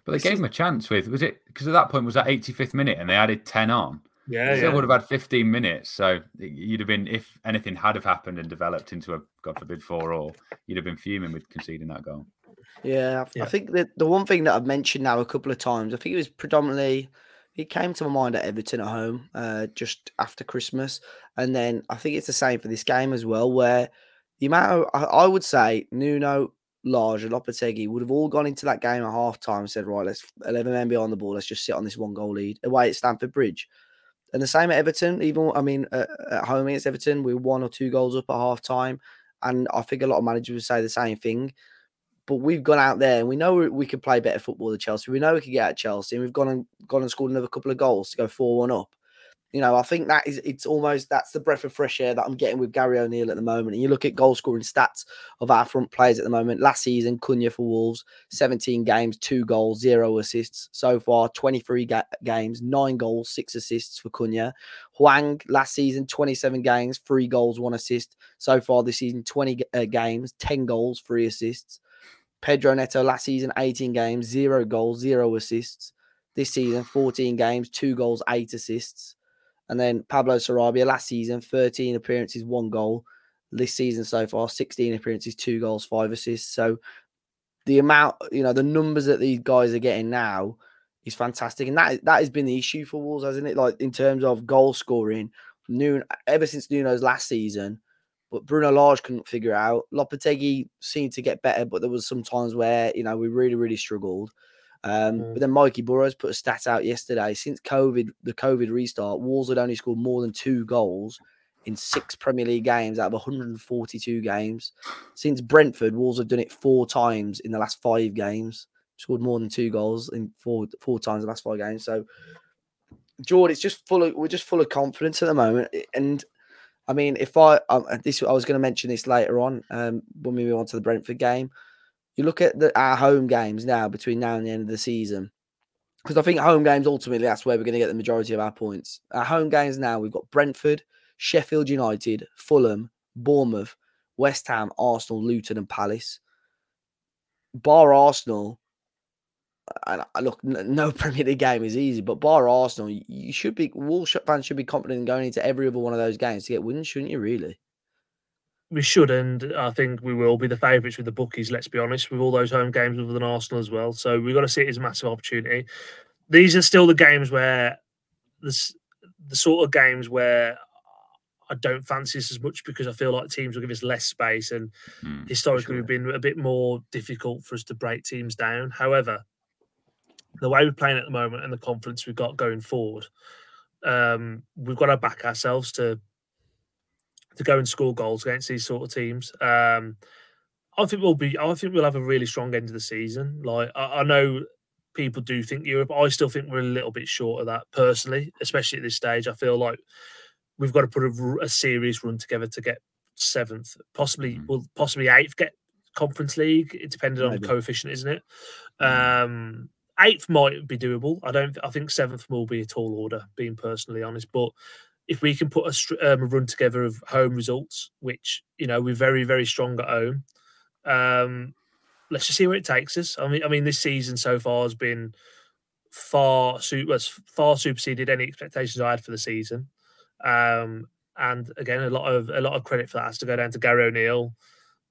But they gave him a chance with was it because at that point was that 85th minute and they added 10 on. Yeah, still yeah. would have had 15 minutes. So you'd have been, if anything had have happened and developed into a, God forbid, four all, you'd have been fuming with conceding that goal. Yeah, yeah. I think that the one thing that I've mentioned now a couple of times, I think it was predominantly, it came to my mind at Everton at home uh, just after Christmas. And then I think it's the same for this game as well, where the amount of, I, would say Nuno Lage, and Lopetegui would have all gone into that game at half time and said, right, let's 11 men behind the ball. Let's just sit on this one goal lead away at Stamford Bridge. And the same at Everton, even, I mean, uh, at home against Everton, we were one or two goals up at half time. And I think a lot of managers would say the same thing. But we've gone out there and we know we could play better football than Chelsea. We know we could get at Chelsea. And we've gone and gone and scored another couple of goals to go 4 1 up you know, I think that is it's almost that's the breath of fresh air that I'm getting with Gary O'Neill at the moment. And you look at goal scoring stats of our front players at the moment. Last season, Cunha for Wolves, 17 games, two goals, zero assists. So far, 23 ga- games, nine goals, six assists for Cunha. Hwang last season, 27 games, three goals, one assist. So far this season, 20 uh, games, 10 goals, three assists. Pedro Neto last season, 18 games, zero goals, zero assists. This season, 14 games, two goals, eight assists. And then Pablo Sarabia last season, 13 appearances, one goal. This season so far, 16 appearances, two goals, five assists. So the amount, you know, the numbers that these guys are getting now is fantastic. And that that has been the issue for Wolves, hasn't it? Like in terms of goal scoring, Noon ever since Nuno's last season, but Bruno Lage couldn't figure out. Lopetegui seemed to get better, but there was some times where, you know, we really, really struggled. Um, mm. But then Mikey Burrows put a stat out yesterday. Since COVID, the COVID restart, Wolves had only scored more than two goals in six Premier League games out of 142 games. Since Brentford, Wolves have done it four times in the last five games. Scored more than two goals in four four times in the last five games. So, George, it's just full of we're just full of confidence at the moment. And I mean, if I this I was going to mention this later on um, when we move on to the Brentford game you look at the, our home games now between now and the end of the season, because I think home games ultimately that's where we're going to get the majority of our points. Our home games now we've got Brentford, Sheffield United, Fulham, Bournemouth, West Ham, Arsenal, Luton, and Palace. Bar Arsenal, and look, no Premier League game is easy, but bar Arsenal, you should be Wolves fans should be confident in going into every other one of those games to get wins, shouldn't you? Really? we should, and I think we will be the favourites with the bookies. Let's be honest, with all those home games other than Arsenal as well. So we've got to see it as a massive opportunity. These are still the games where this, the sort of games where I don't fancy this as much because I feel like teams will give us less space, and mm, historically sure. we've been a bit more difficult for us to break teams down. However, the way we're playing at the moment and the confidence we've got going forward, um, we've got to back ourselves to to go and score goals against these sort of teams. Um, I think we'll be. I think we'll have a really strong end of the season. Like I, I, know people do think Europe. I still think we're a little bit short of that personally, especially at this stage. I feel like we've got to put a, a serious run together to get seventh, possibly mm. well, possibly eighth. Get Conference League. It depended on the coefficient, isn't it? Mm. Um, eighth might be doable. I don't. I think seventh will be a tall order, being personally honest. But if we can put a, um, a, run together of home results, which you know we're very very strong at home, um, let's just see where it takes us. I mean, I mean, this season so far has been far has far superseded any expectations I had for the season. Um, and again, a lot of a lot of credit for that has to go down to Gary O'Neill,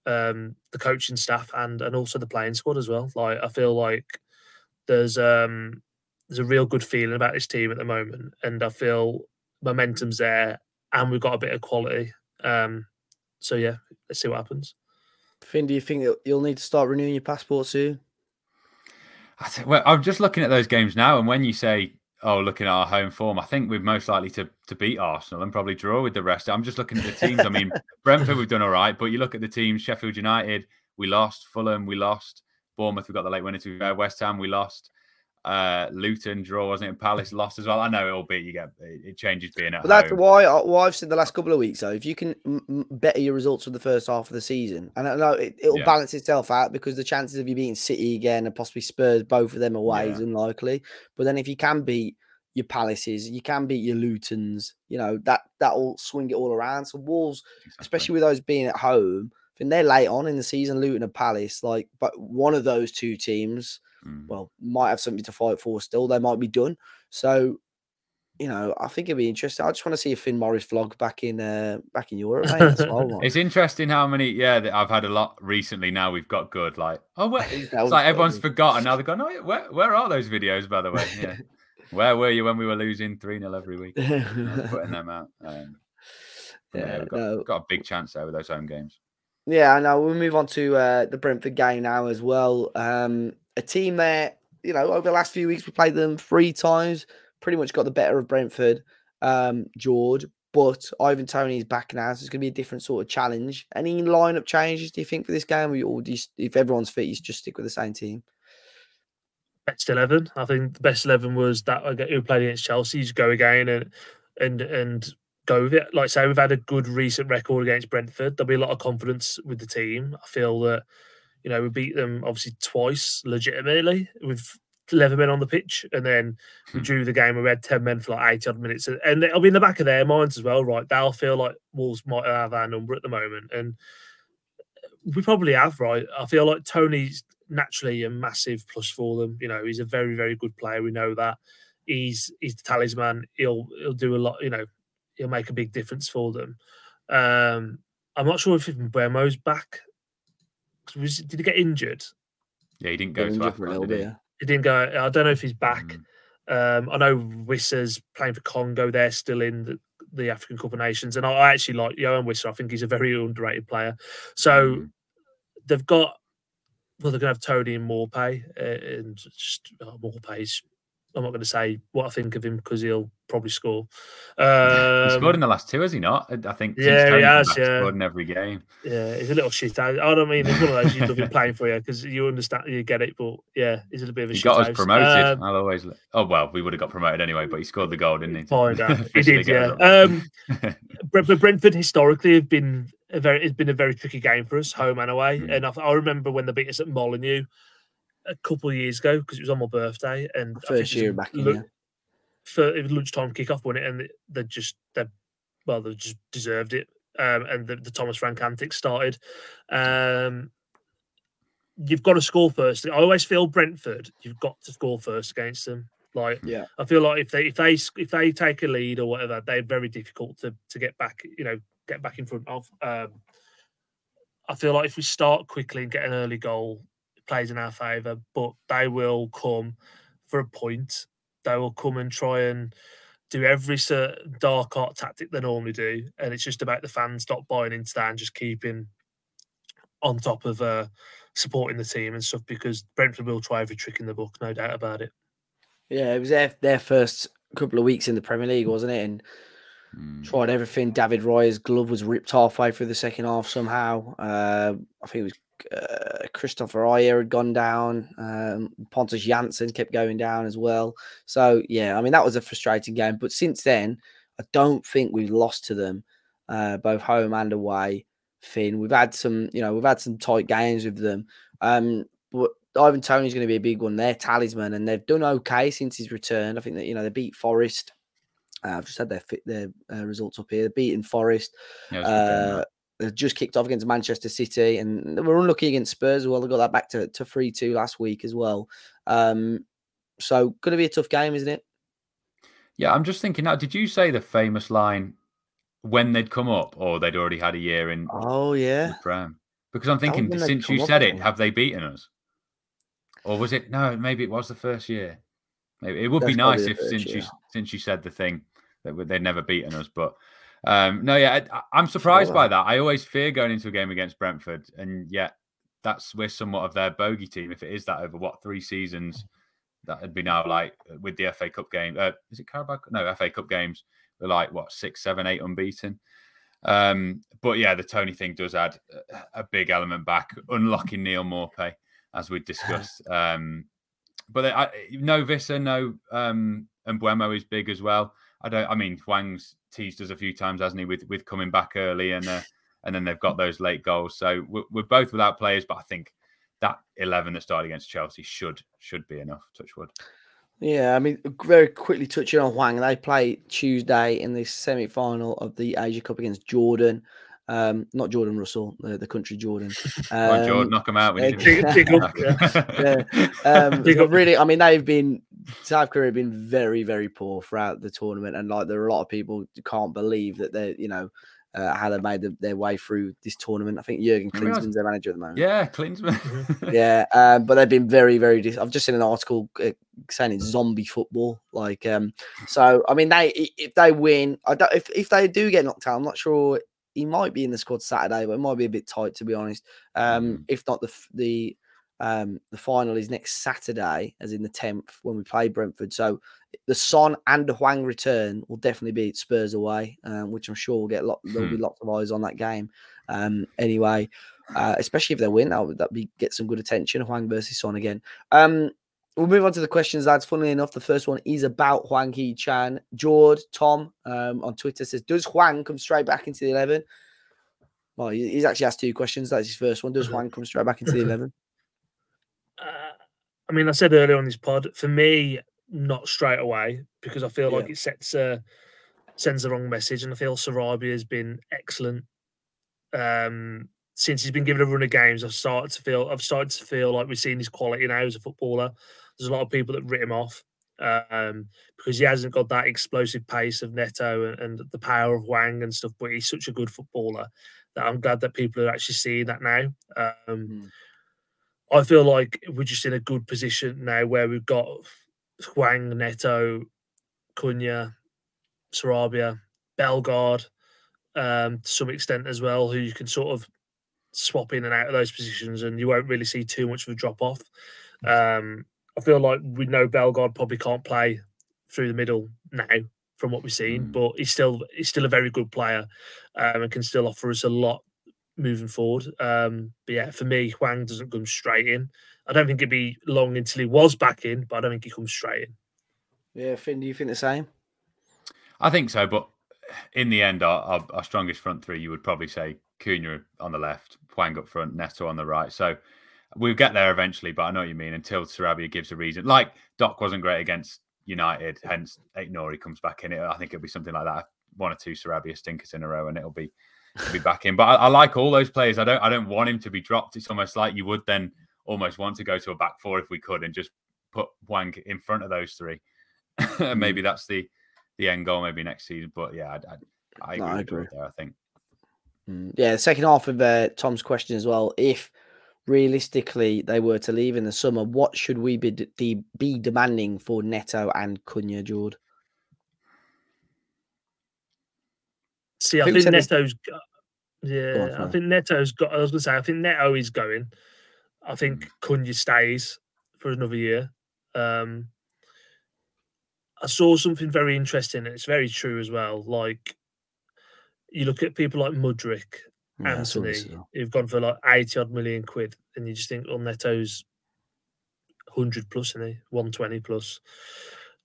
um, the coaching staff, and and also the playing squad as well. Like I feel like there's um there's a real good feeling about this team at the moment, and I feel momentum's there, and we've got a bit of quality. Um, so yeah, let's see what happens. Fin, do you think you'll need to start renewing your passport soon? I think, well, I'm just looking at those games now, and when you say, "Oh, looking at our home form," I think we're most likely to to beat Arsenal and probably draw with the rest. I'm just looking at the teams. I mean, Brentford we've done all right, but you look at the teams: Sheffield United, we lost; Fulham, we lost; Bournemouth, we got the late winner to West Ham, we lost uh Luton draw, wasn't it? Palace lost as well. I know it'll be you get it changes being at. But that's why why I've said the last couple of weeks. though. if you can better your results for the first half of the season, and I know it, will yeah. balance itself out because the chances of you beating City again and possibly Spurs, both of them away, yeah. is unlikely. But then if you can beat your Palaces, you can beat your Lutons. You know that that will swing it all around. So Wolves, exactly. especially with those being at home, think they're late on in the season. Luton and Palace, like, but one of those two teams mm. well, might have something to fight for still. They might be done. So, you know, I think it'd be interesting. I just want to see a Fin Morris vlog back in uh, back in Europe. Mate, well, it's interesting how many. Yeah, I've had a lot recently. Now we've got good. Like, oh, where, it's like everyone's forgotten. Now they're going. Oh, where where are those videos? By the way, yeah. where were you when we were losing three 0 every week? putting them out. Um, yeah, yeah got, no. got a big chance there with those home games. Yeah, I know. We'll move on to uh, the Brentford game now as well. Um, a team that, you know, over the last few weeks we played them three times, pretty much got the better of Brentford. Um, George, but Ivan Toney is back now, so it's going to be a different sort of challenge. Any lineup changes do you think for this game, or do you, if everyone's fit, you just stick with the same team? Best eleven. I think the best eleven was that who played against Chelsea. You just go again and and and go with it. Like say, we've had a good recent record against Brentford. There'll be a lot of confidence with the team. I feel that you know we beat them obviously twice legitimately with 11 men on the pitch, and then we hmm. drew the game. We had 10 men for like 80 odd minutes, and it'll be in the back of their minds as well, right? They'll feel like Wolves might have our number at the moment, and we probably have, right? I feel like Toney's naturally a massive plus for them. You know, he's a very, very good player. We know that. He's he's the talisman. He'll he'll do a lot. You know, he'll make a big difference for them. Um, I'm not sure if Mbeumo's back. Was, did he get injured? Yeah, he didn't go to Africa, did he? Bit, he didn't go. I don't know if he's back. Mm. Um, I know Wissa's playing for Congo. They're still in the, the African Cup of Nations, and I, I actually like Yoane Wissa. I think he's a very underrated player. So mm. they've got. Well, they're going to have Toney and Maupay, uh, and just oh, Maupay's I'm not going to say what I think of him because he'll probably score. Um, he scored in the last two, has he not? I think. Yeah, he has. Yeah, scored in every game. Yeah, he's a little shit. I, I don't mean he's one of those you love him playing for you because you understand, you get it. But yeah, he's a little bit of a. Shit? He got us promoted. Um, I'll always. Oh well, we would have got promoted anyway, but he scored the goal, didn't he? Find out. he did. Yeah. Um, Brentford historically have been a very. It's been a very tricky game for us, home and away. Mm. And I, I remember when they beat us at Molineux a couple of years ago because it was on my birthday and first year back in, for it was lunchtime kickoff, won it, and they just they well they just deserved it. Um, and the, the, Thomas Frank antics started. Um, you've got to score first. I always feel Brentford. You've got to score first against them. Like, yeah, I feel like if they if they if they take a lead or whatever, they're very difficult to to get back. You know, get back in front of. Um, I feel like if we start quickly and get an early goal, it plays in our favour. But they will come for a point they will come and try and do every certain dark art tactic they normally do, and it's just about the fans not buying into that and just keeping on top of uh, supporting the team and stuff. Because Brentford will try every trick in the book, no doubt about it. Yeah, it was their their first couple of weeks in the Premier League, wasn't it? And mm. tried everything. David Raya's glove was ripped halfway through the second half somehow. Uh, I think it was uh, Kristoffer Ajer had gone down. Um, Pontus Jansson kept going down as well. So yeah, I mean that was a frustrating game. But since then, I don't think we've lost to them, uh, both home and away. Fin, we've had some, you know, we've had some tight games with them. Um, but Ivan Toney's going to be a big one. They're talisman, and they've done okay since his return. I think that you know they beat Forest. Uh, I've just had their their uh, results up here. They're beating Forest. Yeah, they just kicked off against Manchester City and they were unlucky against Spurs as well. They got that back to, to 3 2 last week as well. Um, so, going to be a tough game, isn't it? Yeah, I'm just thinking now, did you say the famous line when they'd come up or they'd already had a year in? Oh, yeah. Prem? Because I'm thinking, since you said it, have they beaten us? Or was it? No, maybe it was the first year. Maybe it would That's be nice if since year. you since you said the thing that they'd never beaten us, but um, no, yeah, I, am surprised by that. I always fear going into a game against Brentford, and yet that's we're somewhat of their bogey team. If it is that over what three seasons, that would be now like with the FA Cup game. Uh, is it Carabao? No, FA Cup games. We're like what six, seven, eight unbeaten. Um, but yeah, the Toney thing does add a, big element back, unlocking Neal Maupay as we discussed. Um, but I, no Wissa, no um, and Mbeumo is big as well. I don't. I mean, Hwang's teased us a few times, hasn't he, with with coming back early and uh, and then they've got those late goals. So we're, we're, both without players, but I think that eleven that started against Chelsea should should be enough. Touchwood. Yeah, I mean, very quickly touching on Hwang, they play Tuesday in the semi final of the Asia Cup against Jordan. Um, not Jordan Russell, the, the country Jordan. Um, Jordan, knock him out. We need yeah, yeah. Um, really, I mean, they've been South Korea have been very, very poor throughout the tournament, and like there are a lot of people who can't believe that they're, you know, uh, how they made the, their way through this tournament. I think Jurgen Klinsmann's their manager at the moment. Yeah, Klinsmann. Yeah, um, but they've been very, very. Dis- I've just seen an article uh, saying it's zombie football. Like, um, so I mean, they if they win, I don't. If if they do get knocked out, I'm not sure he might be in the squad Saturday, but it might be a bit tight to be honest. Um, Mm. if not the the um the final is next Saturday, as in the tenth when we play Brentford. So the Son and the Hwang return will definitely be Spurs away, um, which I'm sure will get lot. There'll be Hmm. lots of eyes on that game. Um, anyway, uh, especially if they win, that would that be get some good attention. Hwang versus Son again. Um, we'll move on to the questions, lads. Funnily enough, the first one is about Hwang Hee Chan. George Tom um, on Twitter says, "Does Hwang come straight back into the 11? Well, he- he's actually asked two questions. That's his first one. Does Hwang come straight back into the eleven? Uh, I mean, I said earlier on this pod, for me, not straight away because I feel like it sets uh, sends the wrong message, and I feel Sarabia has been excellent um, since he's been given a run of games. I've started to feel I've started to feel like we've seen his quality now as a footballer. There's a lot of people that writ him off um, because he hasn't got that explosive pace of Neto and, and the power of Hwang and stuff. But he's such a good footballer that I'm glad that people are actually seeing that now. Um, Mm. I feel like we're just in a good position now where we've got Hwang, Neto, Cunha, Sarabia, Bellegarde, um, to some extent as well, who you can sort of swap in and out of those positions, and you won't really see too much of a drop off. Um, I feel like we know Bellegarde probably can't play through the middle now from what we've seen, Mm. but he's still he's still a very good player um, and can still offer us a lot moving forward. Um, but yeah, for me, Hwang doesn't come straight in. I don't think it'd be long until he was back in, but I don't think he comes straight in. Yeah, Fin, do you think the same? I think so, but in the end, our, our, our strongest front three, you would probably say Cunha on the left, Hwang up front, Neto on the right. So we'll get there eventually, but I know what you mean until Sarabia gives a reason. Like Doc wasn't great against United, hence Nouri comes back in it. I think it'll be something like that. One or two Sarabia stinkers in a row, and it'll be it'll be back in. But I, I like all those players. I don't I don't want him to be dropped. It's almost like you would then almost want to go to a back four if we could and just put Hwang in front of those three. maybe that's the the end goal maybe next season. But yeah, I, I, I agree. No, I agree. There, I think. Mm, Yeah, the second half of uh, Tom's question as well. If realistically they were to leave in the summer, what should we be de- be demanding for Neto and Cunha, Jord? See, I, think we think said this- Neto's got, yeah, I think Neto's got. I was going to say, I think Neto is going. I think Cunha stays for another year. Um, I saw something very interesting, and it's very true as well. Like you look at people like Mudryk, Yeah, I saw this as Antony, who've gone for like eighty odd million quid, and you just think, well, Neto's hundred plus, and he one twenty plus.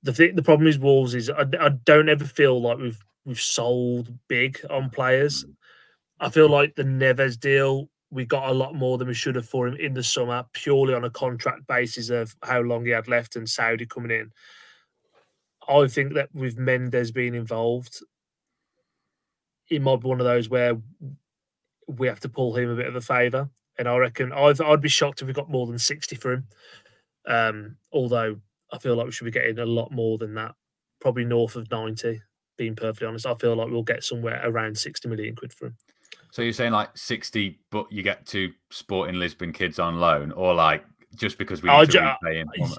The thing, the problem is Wolves is I, I don't ever feel like we've we've sold big on players. I feel like the Neves deal we got a lot more than we should have for him in the summer, purely on a contract basis of how long he had left and Saudi coming in. I think that with Mendes being involved, it might be one of those where we have to pull him a bit of a favour. And I reckon I'd, I'd be shocked if we got more than 60 for him. Um, although I feel like we should be getting a lot more than that, probably north of 90, being perfectly honest. I feel like we'll get somewhere around 60 million quid for him. So you're saying like 60, but you get two Sporting Lisbon kids on loan, or like just because we I need to ju- repay him? I-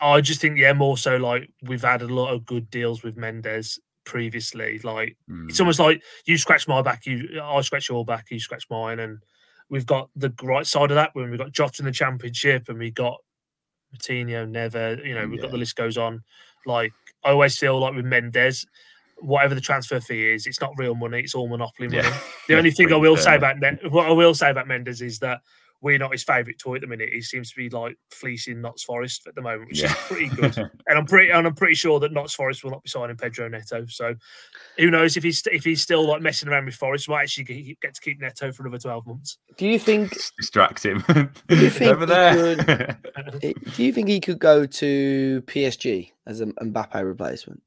I just think, yeah, more so like we've had a lot of good deals with Mendes previously. Like it's Mm. almost like you scratch my back, you I scratch your back, you scratch mine, and we've got the right side of that when we got Jota in the championship and we got Moutinho, Never, you know, we've got the list goes on. Like I always feel like with Mendes, whatever the transfer fee is, it's not real money, it's all monopoly money. Yeah. The only thing I will say about what I will say about Mendes is that we're not his favourite toy at the minute. He seems to be like fleecing Notts Forest at the moment, which is pretty good. And I'm pretty and I'm pretty sure that Notts Forest will not be signing Pedro Neto. So who knows if he's if he's still like messing around with Forest, we might actually get get to keep Neto for another 12 months. Do you think distract him you think over he there. Eh, Do you think he could go to PSG as an Mbappe replacement?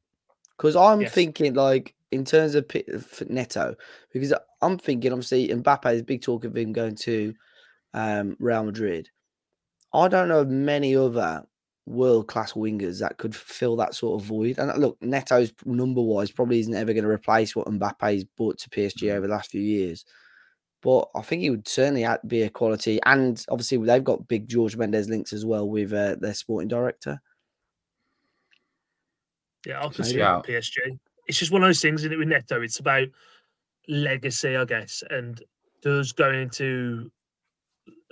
Because I'm Yes. thinking, like, in terms of P- f- Neto, because I'm thinking, obviously, Mbappe is big talk of him going to um, Real Madrid. I don't know of many other world class wingers that could fill that sort of void. And uh, look, Neto's number wise probably isn't ever going to replace what Mbappe's brought to PSG Mhm. over the last few years. But I think he would certainly be a quality. And obviously, they've got big George Mendes links as well with uh, their sporting director. Yeah, I can Maybe. see that with PSG. It's just one of those things, isn't it, with Neto? It's about legacy, I guess, and does going to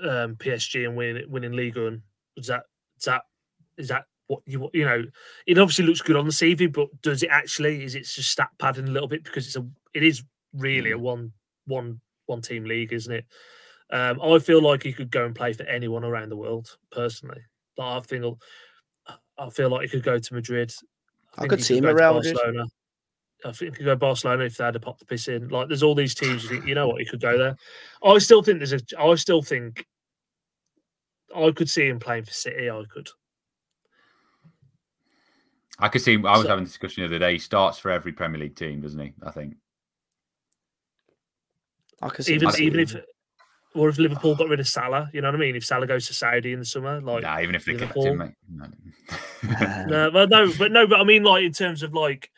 um, PSG and winning winning league and is that is that is that what you you know? It obviously looks good on the CV, but does it actually? Is it just stat padding a little bit because it's a it is really a one one one team league, isn't it? Um, I feel like he could go and play for anyone around the world. Personally, like I feel I feel like he could go to Madrid. I, think could see him around. Barcelona. I think he could go Barcelona if they had to pop the piss in. Like, there's all these teams. You think, you know what, he could go there. I still think there's a. I still think I could see him playing for City. I could. I could see. I was So- having a discussion the other day. He starts for every Premier League team, doesn't he? I think. I could see Even him even if, or if Liverpool got rid of Salah, you know what I mean? If Salah goes to Saudi in the summer, like nah, even if they kept Liverpool. him, mate. No. no, but no, but no, but I mean, like in terms of like,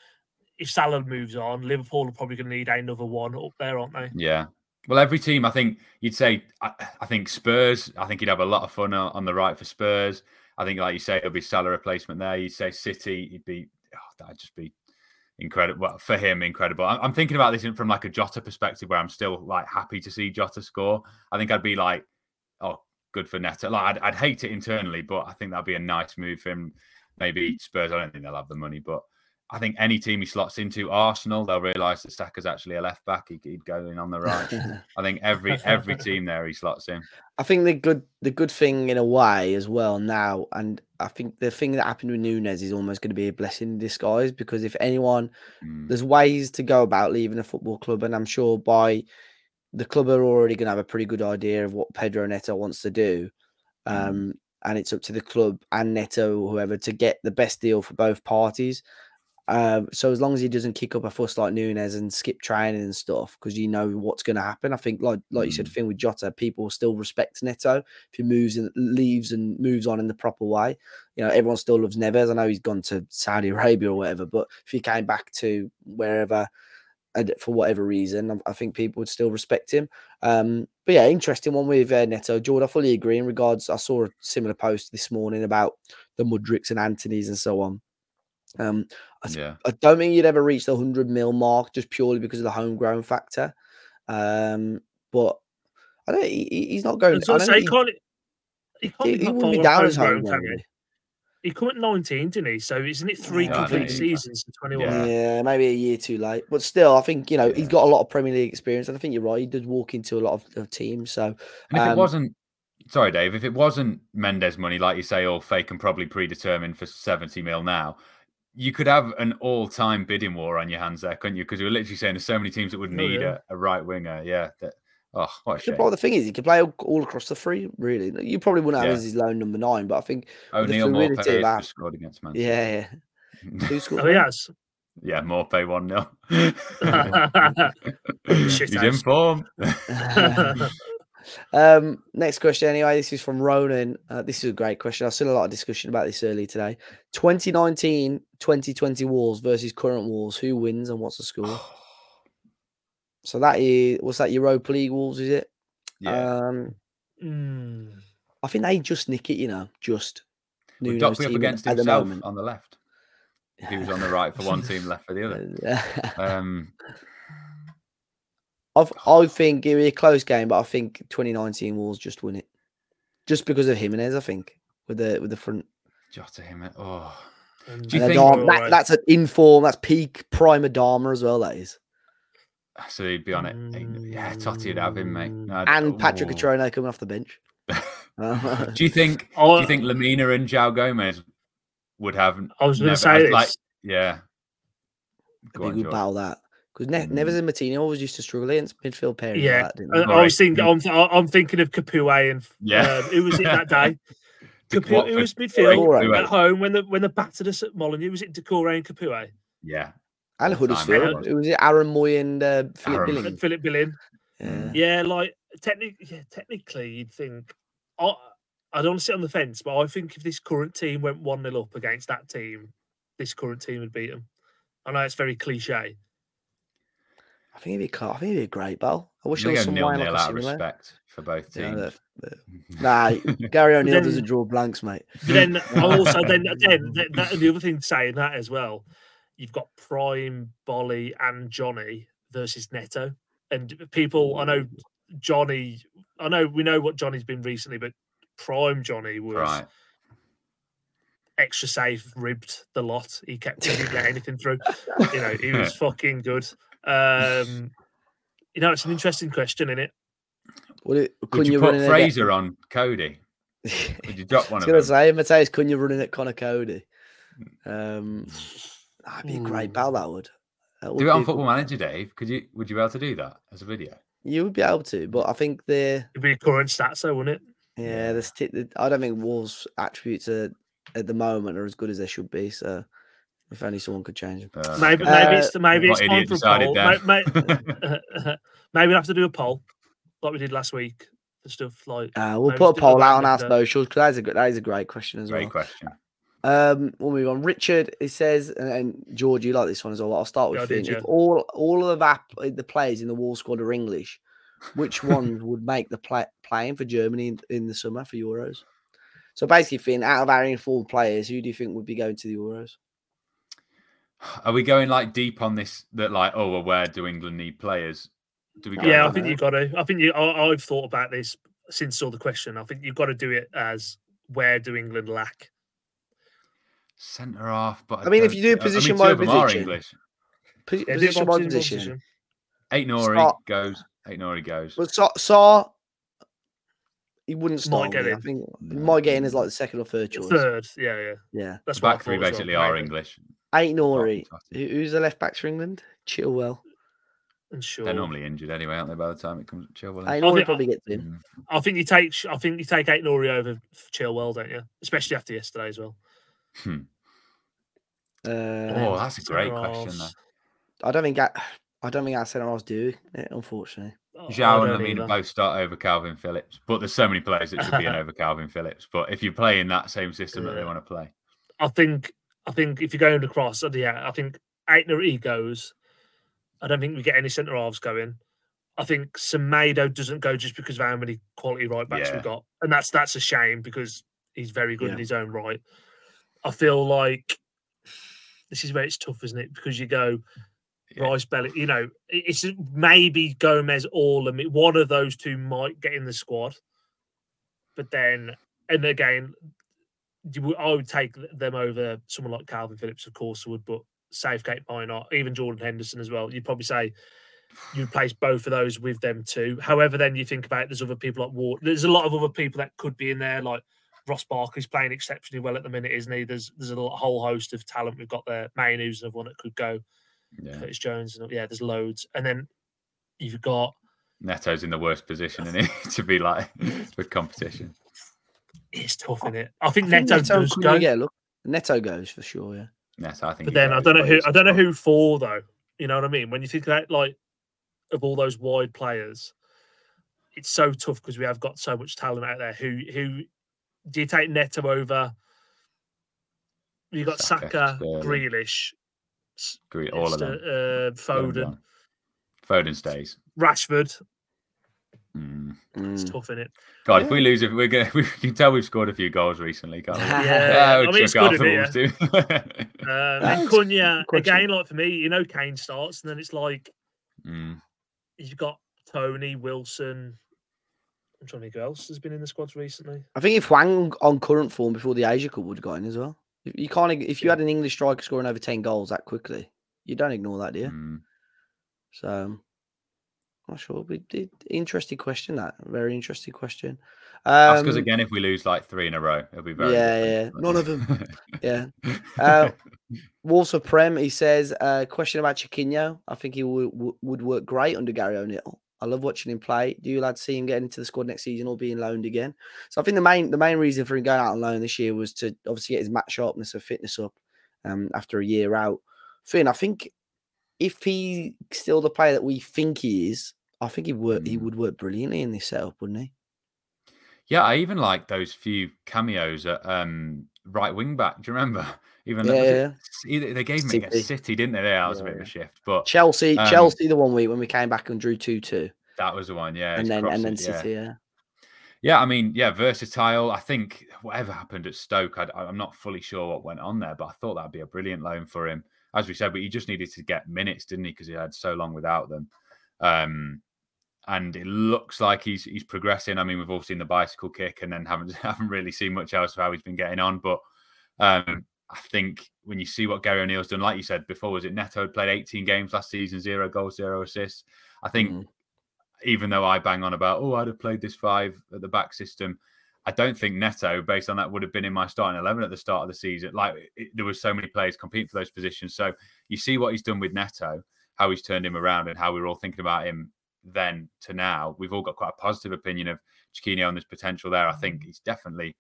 if Salah moves on, Liverpool are probably going to need another one up there, aren't they? Yeah. Well, every team, I think you'd say, I, I think Spurs, I think you'd have a lot of fun on, on the right for Spurs. I think, like you say, it'll be Salah replacement there. You'd say City, he'd be, oh, that'd just be incredible. Well, for him, incredible. I'm, I'm thinking about this from like a Jota perspective where I'm still like happy to see Jota score. I think I'd be like, oh, good for Neto. Like, I'd, I'd hate it internally, but I think that'd be a nice move for him. Maybe Spurs, I don't think they'll have the money, but I think any team he slots into, Arsenal, they'll realise that Stacker's actually a left back. He, he'd go in on the right. I think every every team there he slots in. I think the good the good thing in a way as well now, and I think the thing that happened with Nunes is almost going to be a blessing in disguise because if anyone, Mm. there's ways to go about leaving a football club, and I'm sure by the club are already going to have a pretty good idea of what Pedro Neto wants to do, Mm. um, and it's up to the club and Neto or whoever to get the best deal for both parties. Um, so as long as he doesn't kick up a fuss like Nunes and skip training and stuff, because you know what's going to happen. I think, like like you said, Mm. thing with Jota, people still respect Neto if he moves and leaves and moves on in the proper way. You know, everyone still loves Neves. I know he's gone to Saudi Arabia or whatever, but if he came back to wherever for whatever reason, I- I think people would still respect him. Um, but yeah, interesting one with uh, Neto. Jordan, I fully agree in regards. I saw a similar post this morning about the Mudryks and Antony's and so on. Um, I, Yeah. I don't think you'd ever reach the 100 mil mark just purely because of the homegrown factor. Um, but I don't. He, he- he's not going. So, I so don't he can't. He can't he, he wouldn't be down as homegrown, homegrown. can would he? He come at 19, didn't he? So isn't it three Yeah, complete seasons to 21? Yeah. Yeah, maybe a year too late. But still, I think, you know, he's Yeah. got a lot of Premier League experience. And I think you're right. He did walk into a lot of, of teams. So, And if Um, it wasn't, sorry, Dave, if it wasn't Mendes money, like you say, or fake and probably predetermined for 70 mil now, you could have an all time bidding war on your hands there, couldn't you? Because you were literally saying there's so many teams that would Oh, need yeah. a, a right winger. Yeah. That, oh, what a the, shame. well, the thing is, he can play all, all across the three, really. You probably wouldn't have Yeah. as his lone number nine, but I think, the O'Neill fluidity Maupay that- scored against Man yeah, yeah. Who scored Oh, he that? has. Yeah, Maupay 1 0. Shit He's in form. Um, next question, anyway. This is from Ronan. Uh, this is a great question. I've seen a lot of discussion about this earlier today. 2019 2020 Wolves versus current Wolves. Who wins and what's the score? So that is, what's that, Europa League Wolves, is it? yeah. Um, Mm. I think they just nick it, you know, just. Would Nuno's Doc up team against at the himself moment. on the left? If he was on the right for one team, left for the other. Um, I've, I think it'll be a close game, but I think 2019 Wolves just win it, just because of Jimenez. I think with the with the front. Jota him. Oh. Do you think- Adama- that, that's an inform. That's peak prime Adama as well. That is, So he'd be on it. Yeah, Toti would have him, mate. Mm. No, I'd- and Patrick oh. Coming off the bench. Do you think? Do Oh, you think Lemina and João Gomes would have? I was going to say like, yeah. It'd Go be a on, good George. battle that because ne- Mm. Neves and Moutinho always used to struggle against midfield pairings. Yeah, like that, didn't I, they? I was thinking. I'm, I'm thinking of Capoue and Yeah. uh, who was it that day? The Capoue, Watford- who was midfield Doucouré. at home when the when the battered us at Molineux? Was it Doucouré and Capoue? Yeah. and all-time Huddersfield. record. It was it Aaron Mooy and uh, Philip Aaron- Billing. And Philip Billing. Yeah. Yeah, like technically, yeah, technically, you'd think. I, I don't want to sit on the fence, but I think if this current team went one 0 up against that team, this current team would beat them. I know it's very cliche. I think it'd be. I think it'd be a great battle. I wish there was some nil way nil out of respect for both Yeah, teams. the- the- Nah, Gary O'Neill then- doesn't draw blanks, mate. But then also then again that, that, the other thing saying that as well, you've got Prime, Boly, and Jonny versus Neto. and people, I know Jonny, I know we know what Jonny's been recently, but prime Jonny was Right. extra safe, ribbed the lot. He kept he didn't anything through. You know, he was fucking good. Um, you know, it's an interesting question, isn't it? Would it, Would couldn't you, you, put Fraser on Coady? Again? Would you drop I one was of gonna them? say, Matheus, couldn't you run in at Conor Coady? Um, that'd be a great Ooh. battle. That would. That would Do it be on a good- Football Manager, Dave. Could you? Would you be able to do that as a video? You would be able to, but I think the It'd be current stats, though, wouldn't it? yeah the, sti- the I don't think Wolves' attributes are, at the moment are as good as they should be. So if only someone could change them. Uh, Maybe, okay. maybe Uh, it's maybe it's time for a poll. then? May- may- maybe we'll have to do a poll like we did last week for stuff like. Uh, we'll put a poll out on our socials because that is a that is a great question as Great well. question. Um, we'll move on. Richard, he says, and, and George, you like this one as well. I'll start with Yeah, I Fin. did, yeah. If all all of our, the players in the wall squad are English, which ones would make the play, playing for Germany in, in the summer for Euros? So basically, Fin, out of our informed players, who do you think would be going to the Euros? Are we going like deep on this? That like, oh, well, where do England need players? Do we? Go Yeah, I think you've got to. I think you. I, I've thought about this since saw the question. I think you've got to do it as where do England lack? centre half. But I mean, if you do thi- I mean, position two by of them are position, English. Yeah, position by by position, position. Aït-Nouri Start- goes. Aït-Nouri goes. But Sa, Sa he wouldn't start. get me. I think No. might get in as like the second or third choice. Third, yeah, yeah. Yeah, That's The I back three thought well, basically are maybe. English. Eight Nori. Apart from Who- Toti. Who's the left backs for England? Chilwell. And sure, They're normally injured anyway, aren't they? By the time it comes to Chilwell. Eight I think- probably gets in. I think you take. I think you take Aït-Nouri over Chilwell, don't you? Especially after yesterday as well. Hmm. Uh, Oh, that's a great question. Though. I don't think I, I don't think our centre halves do it, unfortunately. Oh, Zhao and don't Lemina both start over Kalvin Phillips, but there's so many players that should be in over Kalvin Phillips. But if you play in that same system that they want to play, I think. I think if you're going across, uh, yeah, I think Aït-Nouri he goes. I don't think we get any centre halves going. I think Semedo doesn't go just because of how many quality right backs Yeah. we got, and that's that's a shame because he's very good Yeah. in his own right. I feel like this is where it's tough, isn't it? Because you go Yeah. Rice Belly, you know, it's maybe Gomes or Lamine. One of those two might get in the squad, but then and again, you I would take them over someone like Kalvin Phillips, of course, I would, but Southgate might not. Even Jordan Henderson as well. You'd probably say you'd place both of those with them too. However, then you think about it, there's other people like Ward. There's a lot of other people that could be in there, like Ross Barkley's playing exceptionally well at the minute, isn't he? There's there's a whole host of talent we've got there. Mainoo's another one that could go. yeah, Curtis Jones, and yeah, there's loads. And then you've got Neto's in the worst position in it to be like with competition. It's tough in it. I think I think Neto, Neto does go, get a look. Neto goes for sure. Yeah. Neto, I think. but then I don't know who I don't know strong. who for though. You know what I mean? When you think about like of all those wide players, it's so tough because we have got so much talent out there. Who who do you take Neto over? You got Saka, Saka, Sterling. Grealish, S- Agree, all of them. uh, Foden. Foden stays. Rashford. Mm. It's Mm. tough in it. God, if we lose, if we're gonna, we can tell we've scored a few goals recently, can't we? Yeah, we'll I mean, it's good it of off it, the Wolves too. Um, and Cunha again, like for me, you know, Kane starts, and then it's like Mm. you've got Toney Wilson. I'm trying to think who else has been in the squads recently. I think if Hwang on current form before the Asia Cup would have got in as well. You- You can't. If you Yeah. had an English striker scoring over ten goals that quickly, you don't ignore that, do you? Mm. So, I'm not sure. But it- interesting question. That very interesting question. Ask us Um, again if we lose like three in a row. It'll be very Yeah, yeah. None of but- Yeah. Uh, Wolves for Prem. He says, uh, question about Chiquinho. I think he would, would work great under Gary O'Neill. I love watching him play. Do you lads see him getting into the squad next season or being loaned again? So I think the main the main reason for him going out on loan this year was to obviously get his match sharpness and fitness up um, after a year out. Fin, I think if he's still the player that we think he is, I think he work he Mm. would work brilliantly in this setup, wouldn't he? Yeah, I even like those few cameos at um, right wing back. Do you remember? Even Yeah, it. City- they gave me City. against City, didn't they? Yeah, That was a Yeah, bit of a shift, but Chelsea, Um, Chelsea, the one week when we came back and drew two two, that was the one. Yeah, and then and then crosses, yeah. City, yeah. Yeah, I mean, yeah, versatile. I think whatever happened at Stoke, I, I'm not fully sure what went on there, but I thought that'd be a brilliant loan for him. As we said, but he just needed to get minutes, didn't he? Because he had so long without them. Um, and it looks like he's he's progressing. I mean, we've all seen the bicycle kick, and then haven't haven't really seen much else of how he's been getting on. But um, I think when you see what Gary O'Neill's done, like you said before, was it Neto had played 18 games last season, zero goals, zero assists. I think mm. even though I bang on about, oh, I'd have played this five at the back system, I don't think Neto, based on that, would have been in my starting 11 at the start of the season. Like it, there was so many players competing for those positions. So you see what he's done with Neto, how he's turned him around, and how we were all thinking about him then to now. We've all got quite a positive opinion of Chiquinho and there's potential there. I think he's definitely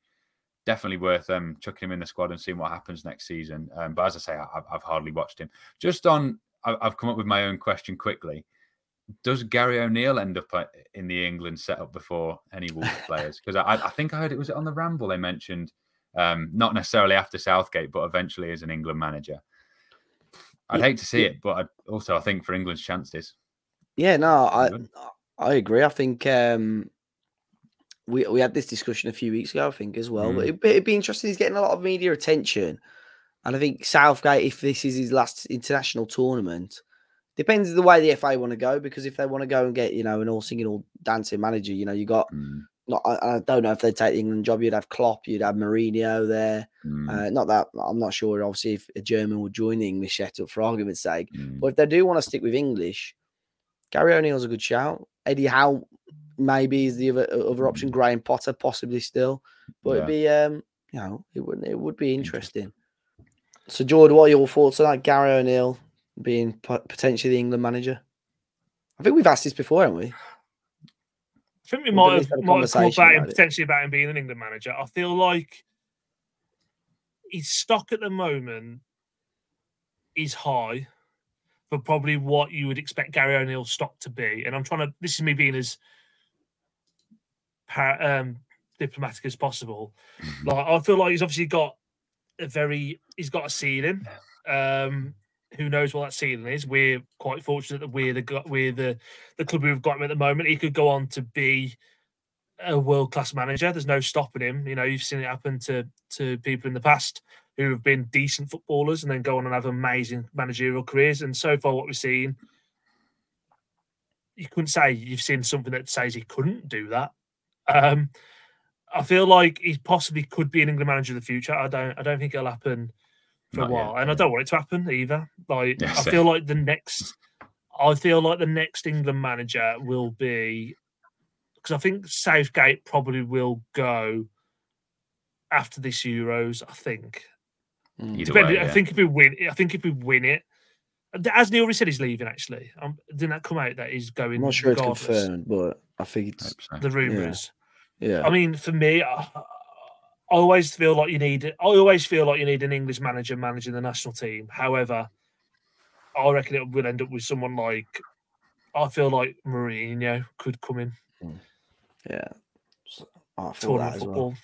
definitely worth um, chucking him in the squad and seeing what happens next season. Um, but as I say, I, have hardly watched him. Just on, I've come up with my own question quickly. Does Gary O'Neill end up uh, in the England setup before any Wolves players? Because I, I, think I heard it was it on the Ramble they mentioned, um, not necessarily after Southgate, but eventually as an England manager. I'd hate to see it, but I'd also I think for England's chances. Yeah, no, I I agree. I think um, we we had this discussion a few weeks ago, I think, as well. Mm. But it, it'd be interesting. He's getting a lot of media attention, and I think Southgate, if this is his last international tournament, depends the way the FA want to go. Because if they want to go and get you know an all singing, all dancing manager, you know, you got. Mm. Not, I, I, don't know if they'd take the England job. You'd have Klopp, you'd have Mourinho there. Mm. Uh, not that I'm not sure. Obviously, if a German would join the English setup, for argument's sake, mm. but if they do want to stick with English, Gary O'Neill's a good shout. Eddie Howe maybe is the other other option. Graham Potter possibly still, but yeah. it'd be um you know it would it would be interesting. So George, what are your thoughts on that? Gary O'Neill being potentially the England manager. I think we've asked this before, haven't we? I think we might have, might have talked about him potentially about him being an England manager. I feel like his stock at the moment is high for probably what you would expect Gary O'Neill's stock to be. And I'm trying to. This is me being as um, diplomatic as possible. Mm-hmm. Like I feel like he's obviously got a very he's got a ceiling. Um, who knows what that ceiling is? We're quite fortunate that we're the we're the the club we've got him at the moment. He could go on to be a world class manager. There's no stopping him. You know, you've seen it happen to to people in the past who have been decent footballers and then go on and have amazing managerial careers. And so far, what we've seen, you couldn't say you've seen something that says he couldn't do that. Um, I feel like he possibly could be an England manager in the future. I don't. I don't think it'll happen for Not a while, yet. and I don't want it to happen either. Like I feel like the next, I feel like the next England manager will be because I think Southgate probably will go after this Euros. I think. Mm. Way, yeah. I think if we win, I think if we win it, as Neil already said, he's leaving. Actually, um, didn't that come out that he's going? I'm not sure regardless? it's confirmed, but I think it's the rumors. Yeah. yeah. I mean, for me, I, I, always feel like you need. I always feel like you need an English manager managing the national team. However, I reckon it will end up with someone like. I feel like Mourinho could come in. Hmm. Yeah, I feel that as football. Well.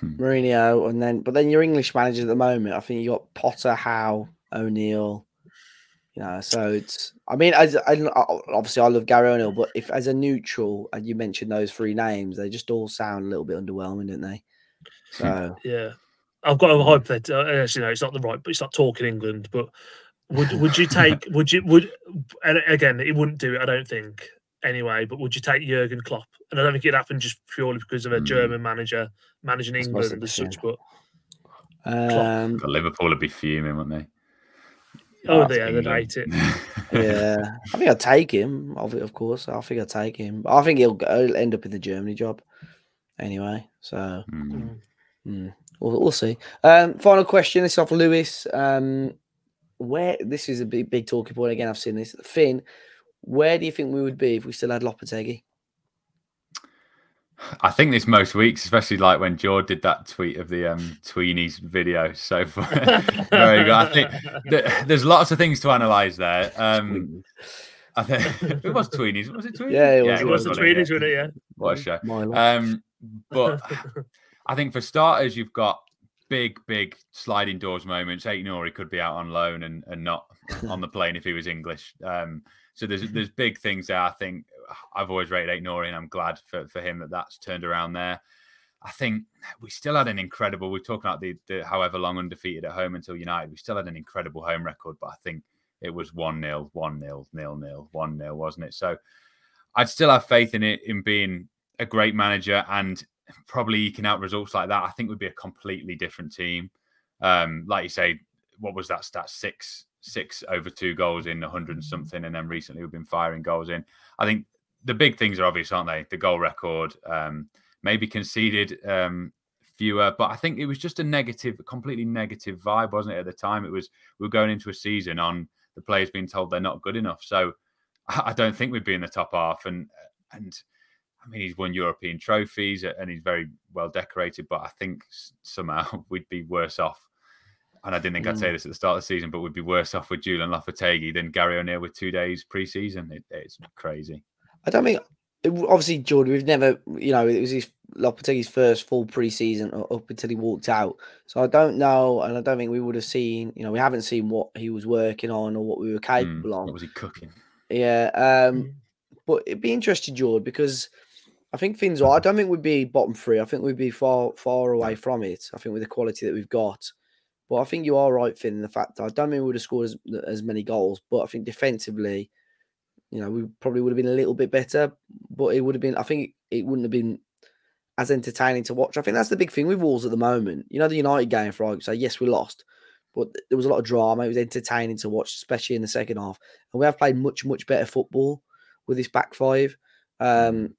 Hmm. Mourinho, and then but then your English managers at the moment, I think you got Potter, Howe, O'Neill, yeah, so it's. I mean, as I, uh, obviously I love Gary O'Neill, but if as a neutral, and you mentioned those three names, they just all sound a little bit underwhelming, don't they? So hmm. yeah, I've got a hypothetical. Uh, actually, no, it's not the right, but it's not talking England. But would would you take? would you would? And again, it wouldn't do it. I don't think anyway. But would you take Jurgen Klopp? And I don't think it happened just purely because of a mm. German manager managing England as such. But um, Liverpool would be fuming, wouldn't they? Oh, yeah, they'd hate it. yeah, I think I'd take him. Of of course, I think I'd take him. I think he'll, go, he'll end up in the Germany job anyway. So mm. Mm, we'll, we'll, see. Um, final question. This is off Lewis. Um, where this is a big, big talking point again. I've seen this. Fin, where do you think we would be if we still had Lopetegui? I think this most weeks, especially like when George did that tweet of the um, Tweenies video. So very good. I think th- there's lots of things to analyze there. Um, I think it was Tweenies. Was it Tweenies? Yeah, it was, yeah, it was, was the Tweenies, wasn't it? Yeah. What a show. Um, but I think for starters, you've got big, big sliding doors moments. Aït-Nouri could be out on loan and, and not on the plane if he was English. Um, so there's there's big things there. I think I've always rated Aït-Nouri, and I'm glad for, for him that that's turned around there. I think we still had an incredible. We're talking about the, the however long undefeated at home until United. We still had an incredible home record, but I think it was one nil, one nil, nil nil, one nil, wasn't it? So I'd still have faith in it in being a great manager and probably eking out results like that. I think would be a completely different team. Um, like you say, what was that stat? Six, six over two goals in a hundred and something, and then recently we've been firing goals in. I think the big things are obvious, aren't they? The goal record, um, maybe conceded um, fewer, but I think it was just a negative, completely negative vibe, wasn't it? At the time, it was we were going into a season on the players being told they're not good enough. So I don't think we'd be in the top half. And and I mean, he's won European trophies and he's very well decorated, but I think somehow we'd be worse off. And I didn't think mm. I'd say mm. this at the start of the season, but we'd be worse off with Julian Lopetegui than Gary O'Neill with two days pre-season. It, it's crazy. I don't mean obviously Jordan. We've never, you know, it was his Lopetegui's first full preseason up until he walked out. So I don't know, and I don't think we would have seen. You know, we haven't seen what he was working on or what we were hmm, capable mm, of. What was he cooking? Yeah, um, mm. but it'd be interesting, Jordan, because I think things are. I don't think we'd be bottom three. I think we'd be far, far away from it. I think with the quality that we've got. But I think you are right, Fin, in the fact that I don't think we would have scored as, as many goals. But I think defensively, you know, we probably would have been a little bit better. But it would have been. I think it wouldn't have been as entertaining to watch. I think that's the big thing with Wolves at the moment. You know, the United game, for argument's say, yes, we lost, but there was a lot of drama. It was entertaining to watch, especially in the second half. And we have played much, much better football with this back five. Um, mm.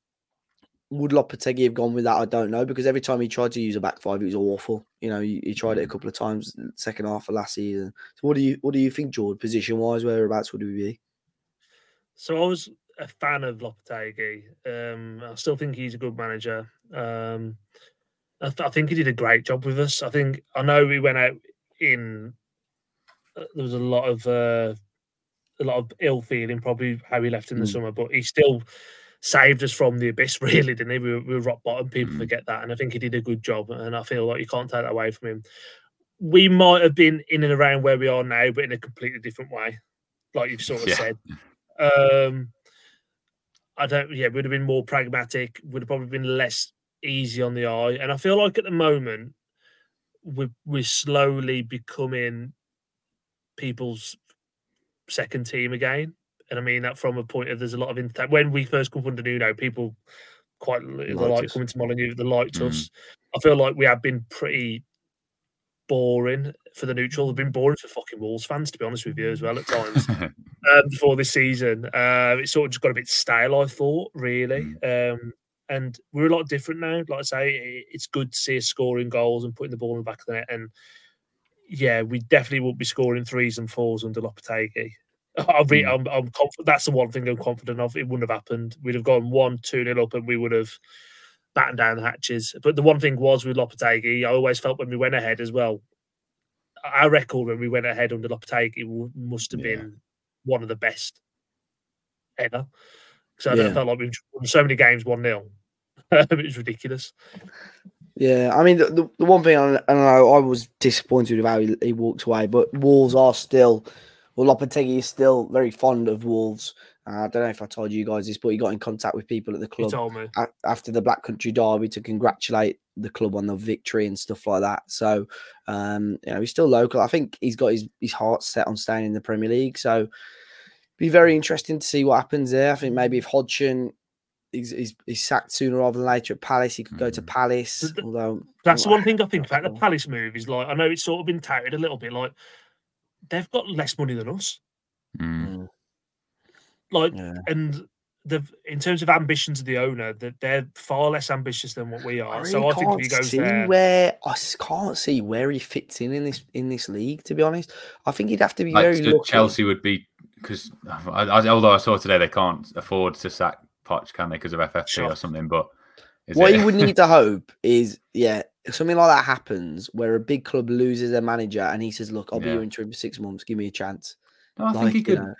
would Lopetegui have gone with that? I don't know because every time he tried to use a back five, it was awful. You know, he, he tried it a mm. couple of times second half of last season. So, what do you what do you think, George? Position wise, whereabouts would we be? So I was a fan of Lopetegui. Um, I still think he's a good manager. Um, I, th- I, think he did a great job with us. I think I know we went out in. Uh, there was a lot of uh, a lot of ill feeling, probably how he left in the mm. summer, but he still saved us from the abyss. Really, didn't he? We were, we were rock bottom. People mm. forget that, and I think he did a good job. And I feel like you can't take that away from him. We might have been in and around where we are now, but in a completely different way, like you've sort of yeah. said. Um, I don't. Yeah, would have been more pragmatic. Would have probably been less easy on the eye. And I feel like at the moment we're we're slowly becoming people's second team again. And I mean that from a point of there's a lot of intent. When we first come under Nuno, people quite like coming to Molineux, they liked mm. us. I feel like we have been pretty boring for the neutral. They've been boring for fucking Wolves fans, to be honest with you, as well at times. um, before this season, uh, it sort of just got a bit stale. I thought, really, mm. um, and we're a lot different now. Like I say, it's good to see us scoring goals and putting the ball in the back of the net. And yeah, we definitely won't be scoring threes and fours under Lopetegui. I'll be, mm. I'm, I'm confident. That's the one thing I'm confident of. It wouldn't have happened. We'd have gone one, two nil up, and we would have battened down the hatches. But the one thing was with Lopetegui, I always felt when we went ahead as well. Our record when we went ahead under Lopetegui must have yeah. been one of the best ever. So I yeah. felt like we've won so many games one 0 It was ridiculous. Yeah, I mean the, the, the one thing I, I, know I was disappointed with how he, he, walked away, but Wolves are still, well, Lopetegui is still very fond of Wolves. I don't know if I told you guys this, but he got in contact with people at the club a, after the Black Country Derby to congratulate the club on the victory and stuff like that. So, um, you know, he's still local. I think he's got his, his heart set on staying in the Premier League. So, be very interesting to see what happens there. I think maybe if Hodgson is, is, is sacked sooner rather than later at Palace, he could go to mm. Palace. The, although that's the one thing I think about the Palace move is like I know it's sort of been touted a little bit like they've got less money than us. Mm. Like yeah. and the in terms of ambitions of the owner, that they're far less ambitious than what we are. I really so I think if he goes there, where I can't see where he fits in in this in this league. To be honest, I think he'd have to be like very. Lucky. Chelsea would be because although I saw today they can't afford to sack Poch, can they, because of FFP sure. or something? But what it... you would need to hope is, yeah, something like that happens where a big club loses their manager and he says, "Look, I'll be your interim for six months. Give me a chance." No, I like, think he could. Know,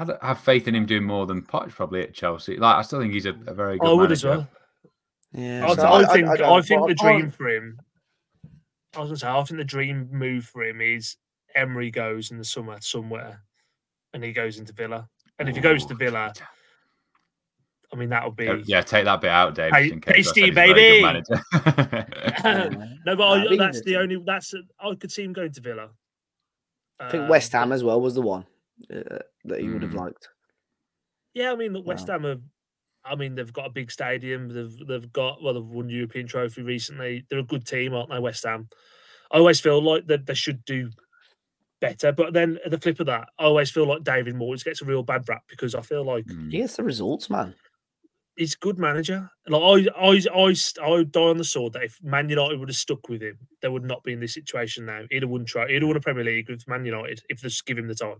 I have faith in him doing more than Poch probably at Chelsea. Like I still think he's a, a very good. I would as well. Yeah, I, so I, I, think I, I think the dream for him. I was gonna say I think the dream move for him is Emery goes in the summer somewhere and he goes into Villa. And if he goes to oh, Villa, I mean that'll be yeah. Take that bit out, Dave. Hey, tasty baby. no, but I, that's the only that's I could see him going to Villa. I think West Ham um, as well was the one uh, that he would have Mm. liked. Yeah, I mean, look, West Wow. Ham have. I mean, they've got a big stadium. They've they've got well, they've won European trophy recently. They're a good team, aren't they? West Ham. I always feel like that they should do better, but then at the flip of that, I always feel like David Moyes gets a real bad rap because I feel like Mm. He gets the results, man. he's good manager. Like I, I, I, I would die on the sword that if Man United would have stuck with him, they would not be in this situation now. He'd have won try. He'd have won a Premier League with Man United if they just give him the time.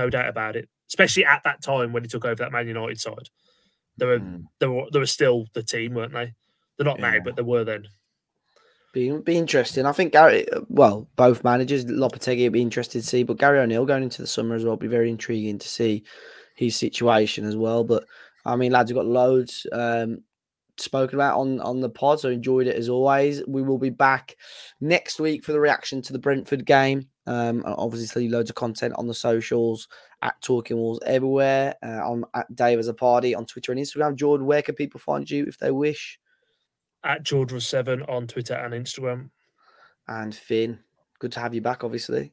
No doubt about it. Especially at that time when he took over that Man United side, they were, Mm. they were, they were still the team, weren't they? They're not now, but they were then. Be, be interesting. I think Gary, well, both managers, Lopetegui would be interested to see, but Gary O'Neill going into the summer as well be very intriguing to see his situation as well. But I mean, lads, we've got loads um, spoken about on on the pod, so enjoyed it as always. We will be back next week for the reaction to the Brentford game. Um, and obviously, loads of content on the socials at Talking Wolves everywhere. Uh, on at Dave as a party on Twitter and Instagram. Jordan, where can people find you if they wish? At George was seven on Twitter and Instagram. And Fin, good to have you back. Obviously.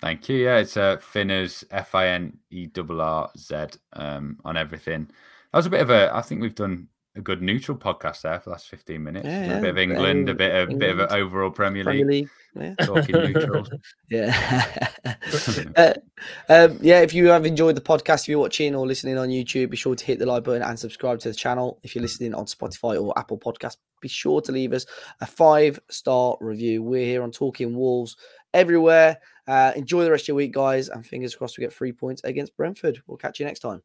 Thank you. Yeah, it's uh, Finners F I N E R R Z um, on everything. That was a bit of a. I think we've done a good neutral podcast there for the last fifteen minutes. Yeah, a bit of England, a bit of bit of an overall Premier Premier League, League. Yeah. talking neutral. Yeah. uh, um, yeah, if you have enjoyed the podcast, if you're watching or listening on YouTube, be sure to hit the like button and subscribe to the channel. If you're listening on Spotify or Apple Podcast, be sure to leave us a five star review. We're here on Talking Wolves everywhere. Uh, enjoy the rest of your week, guys, and fingers crossed we get three points against Brentford. We'll catch you next time.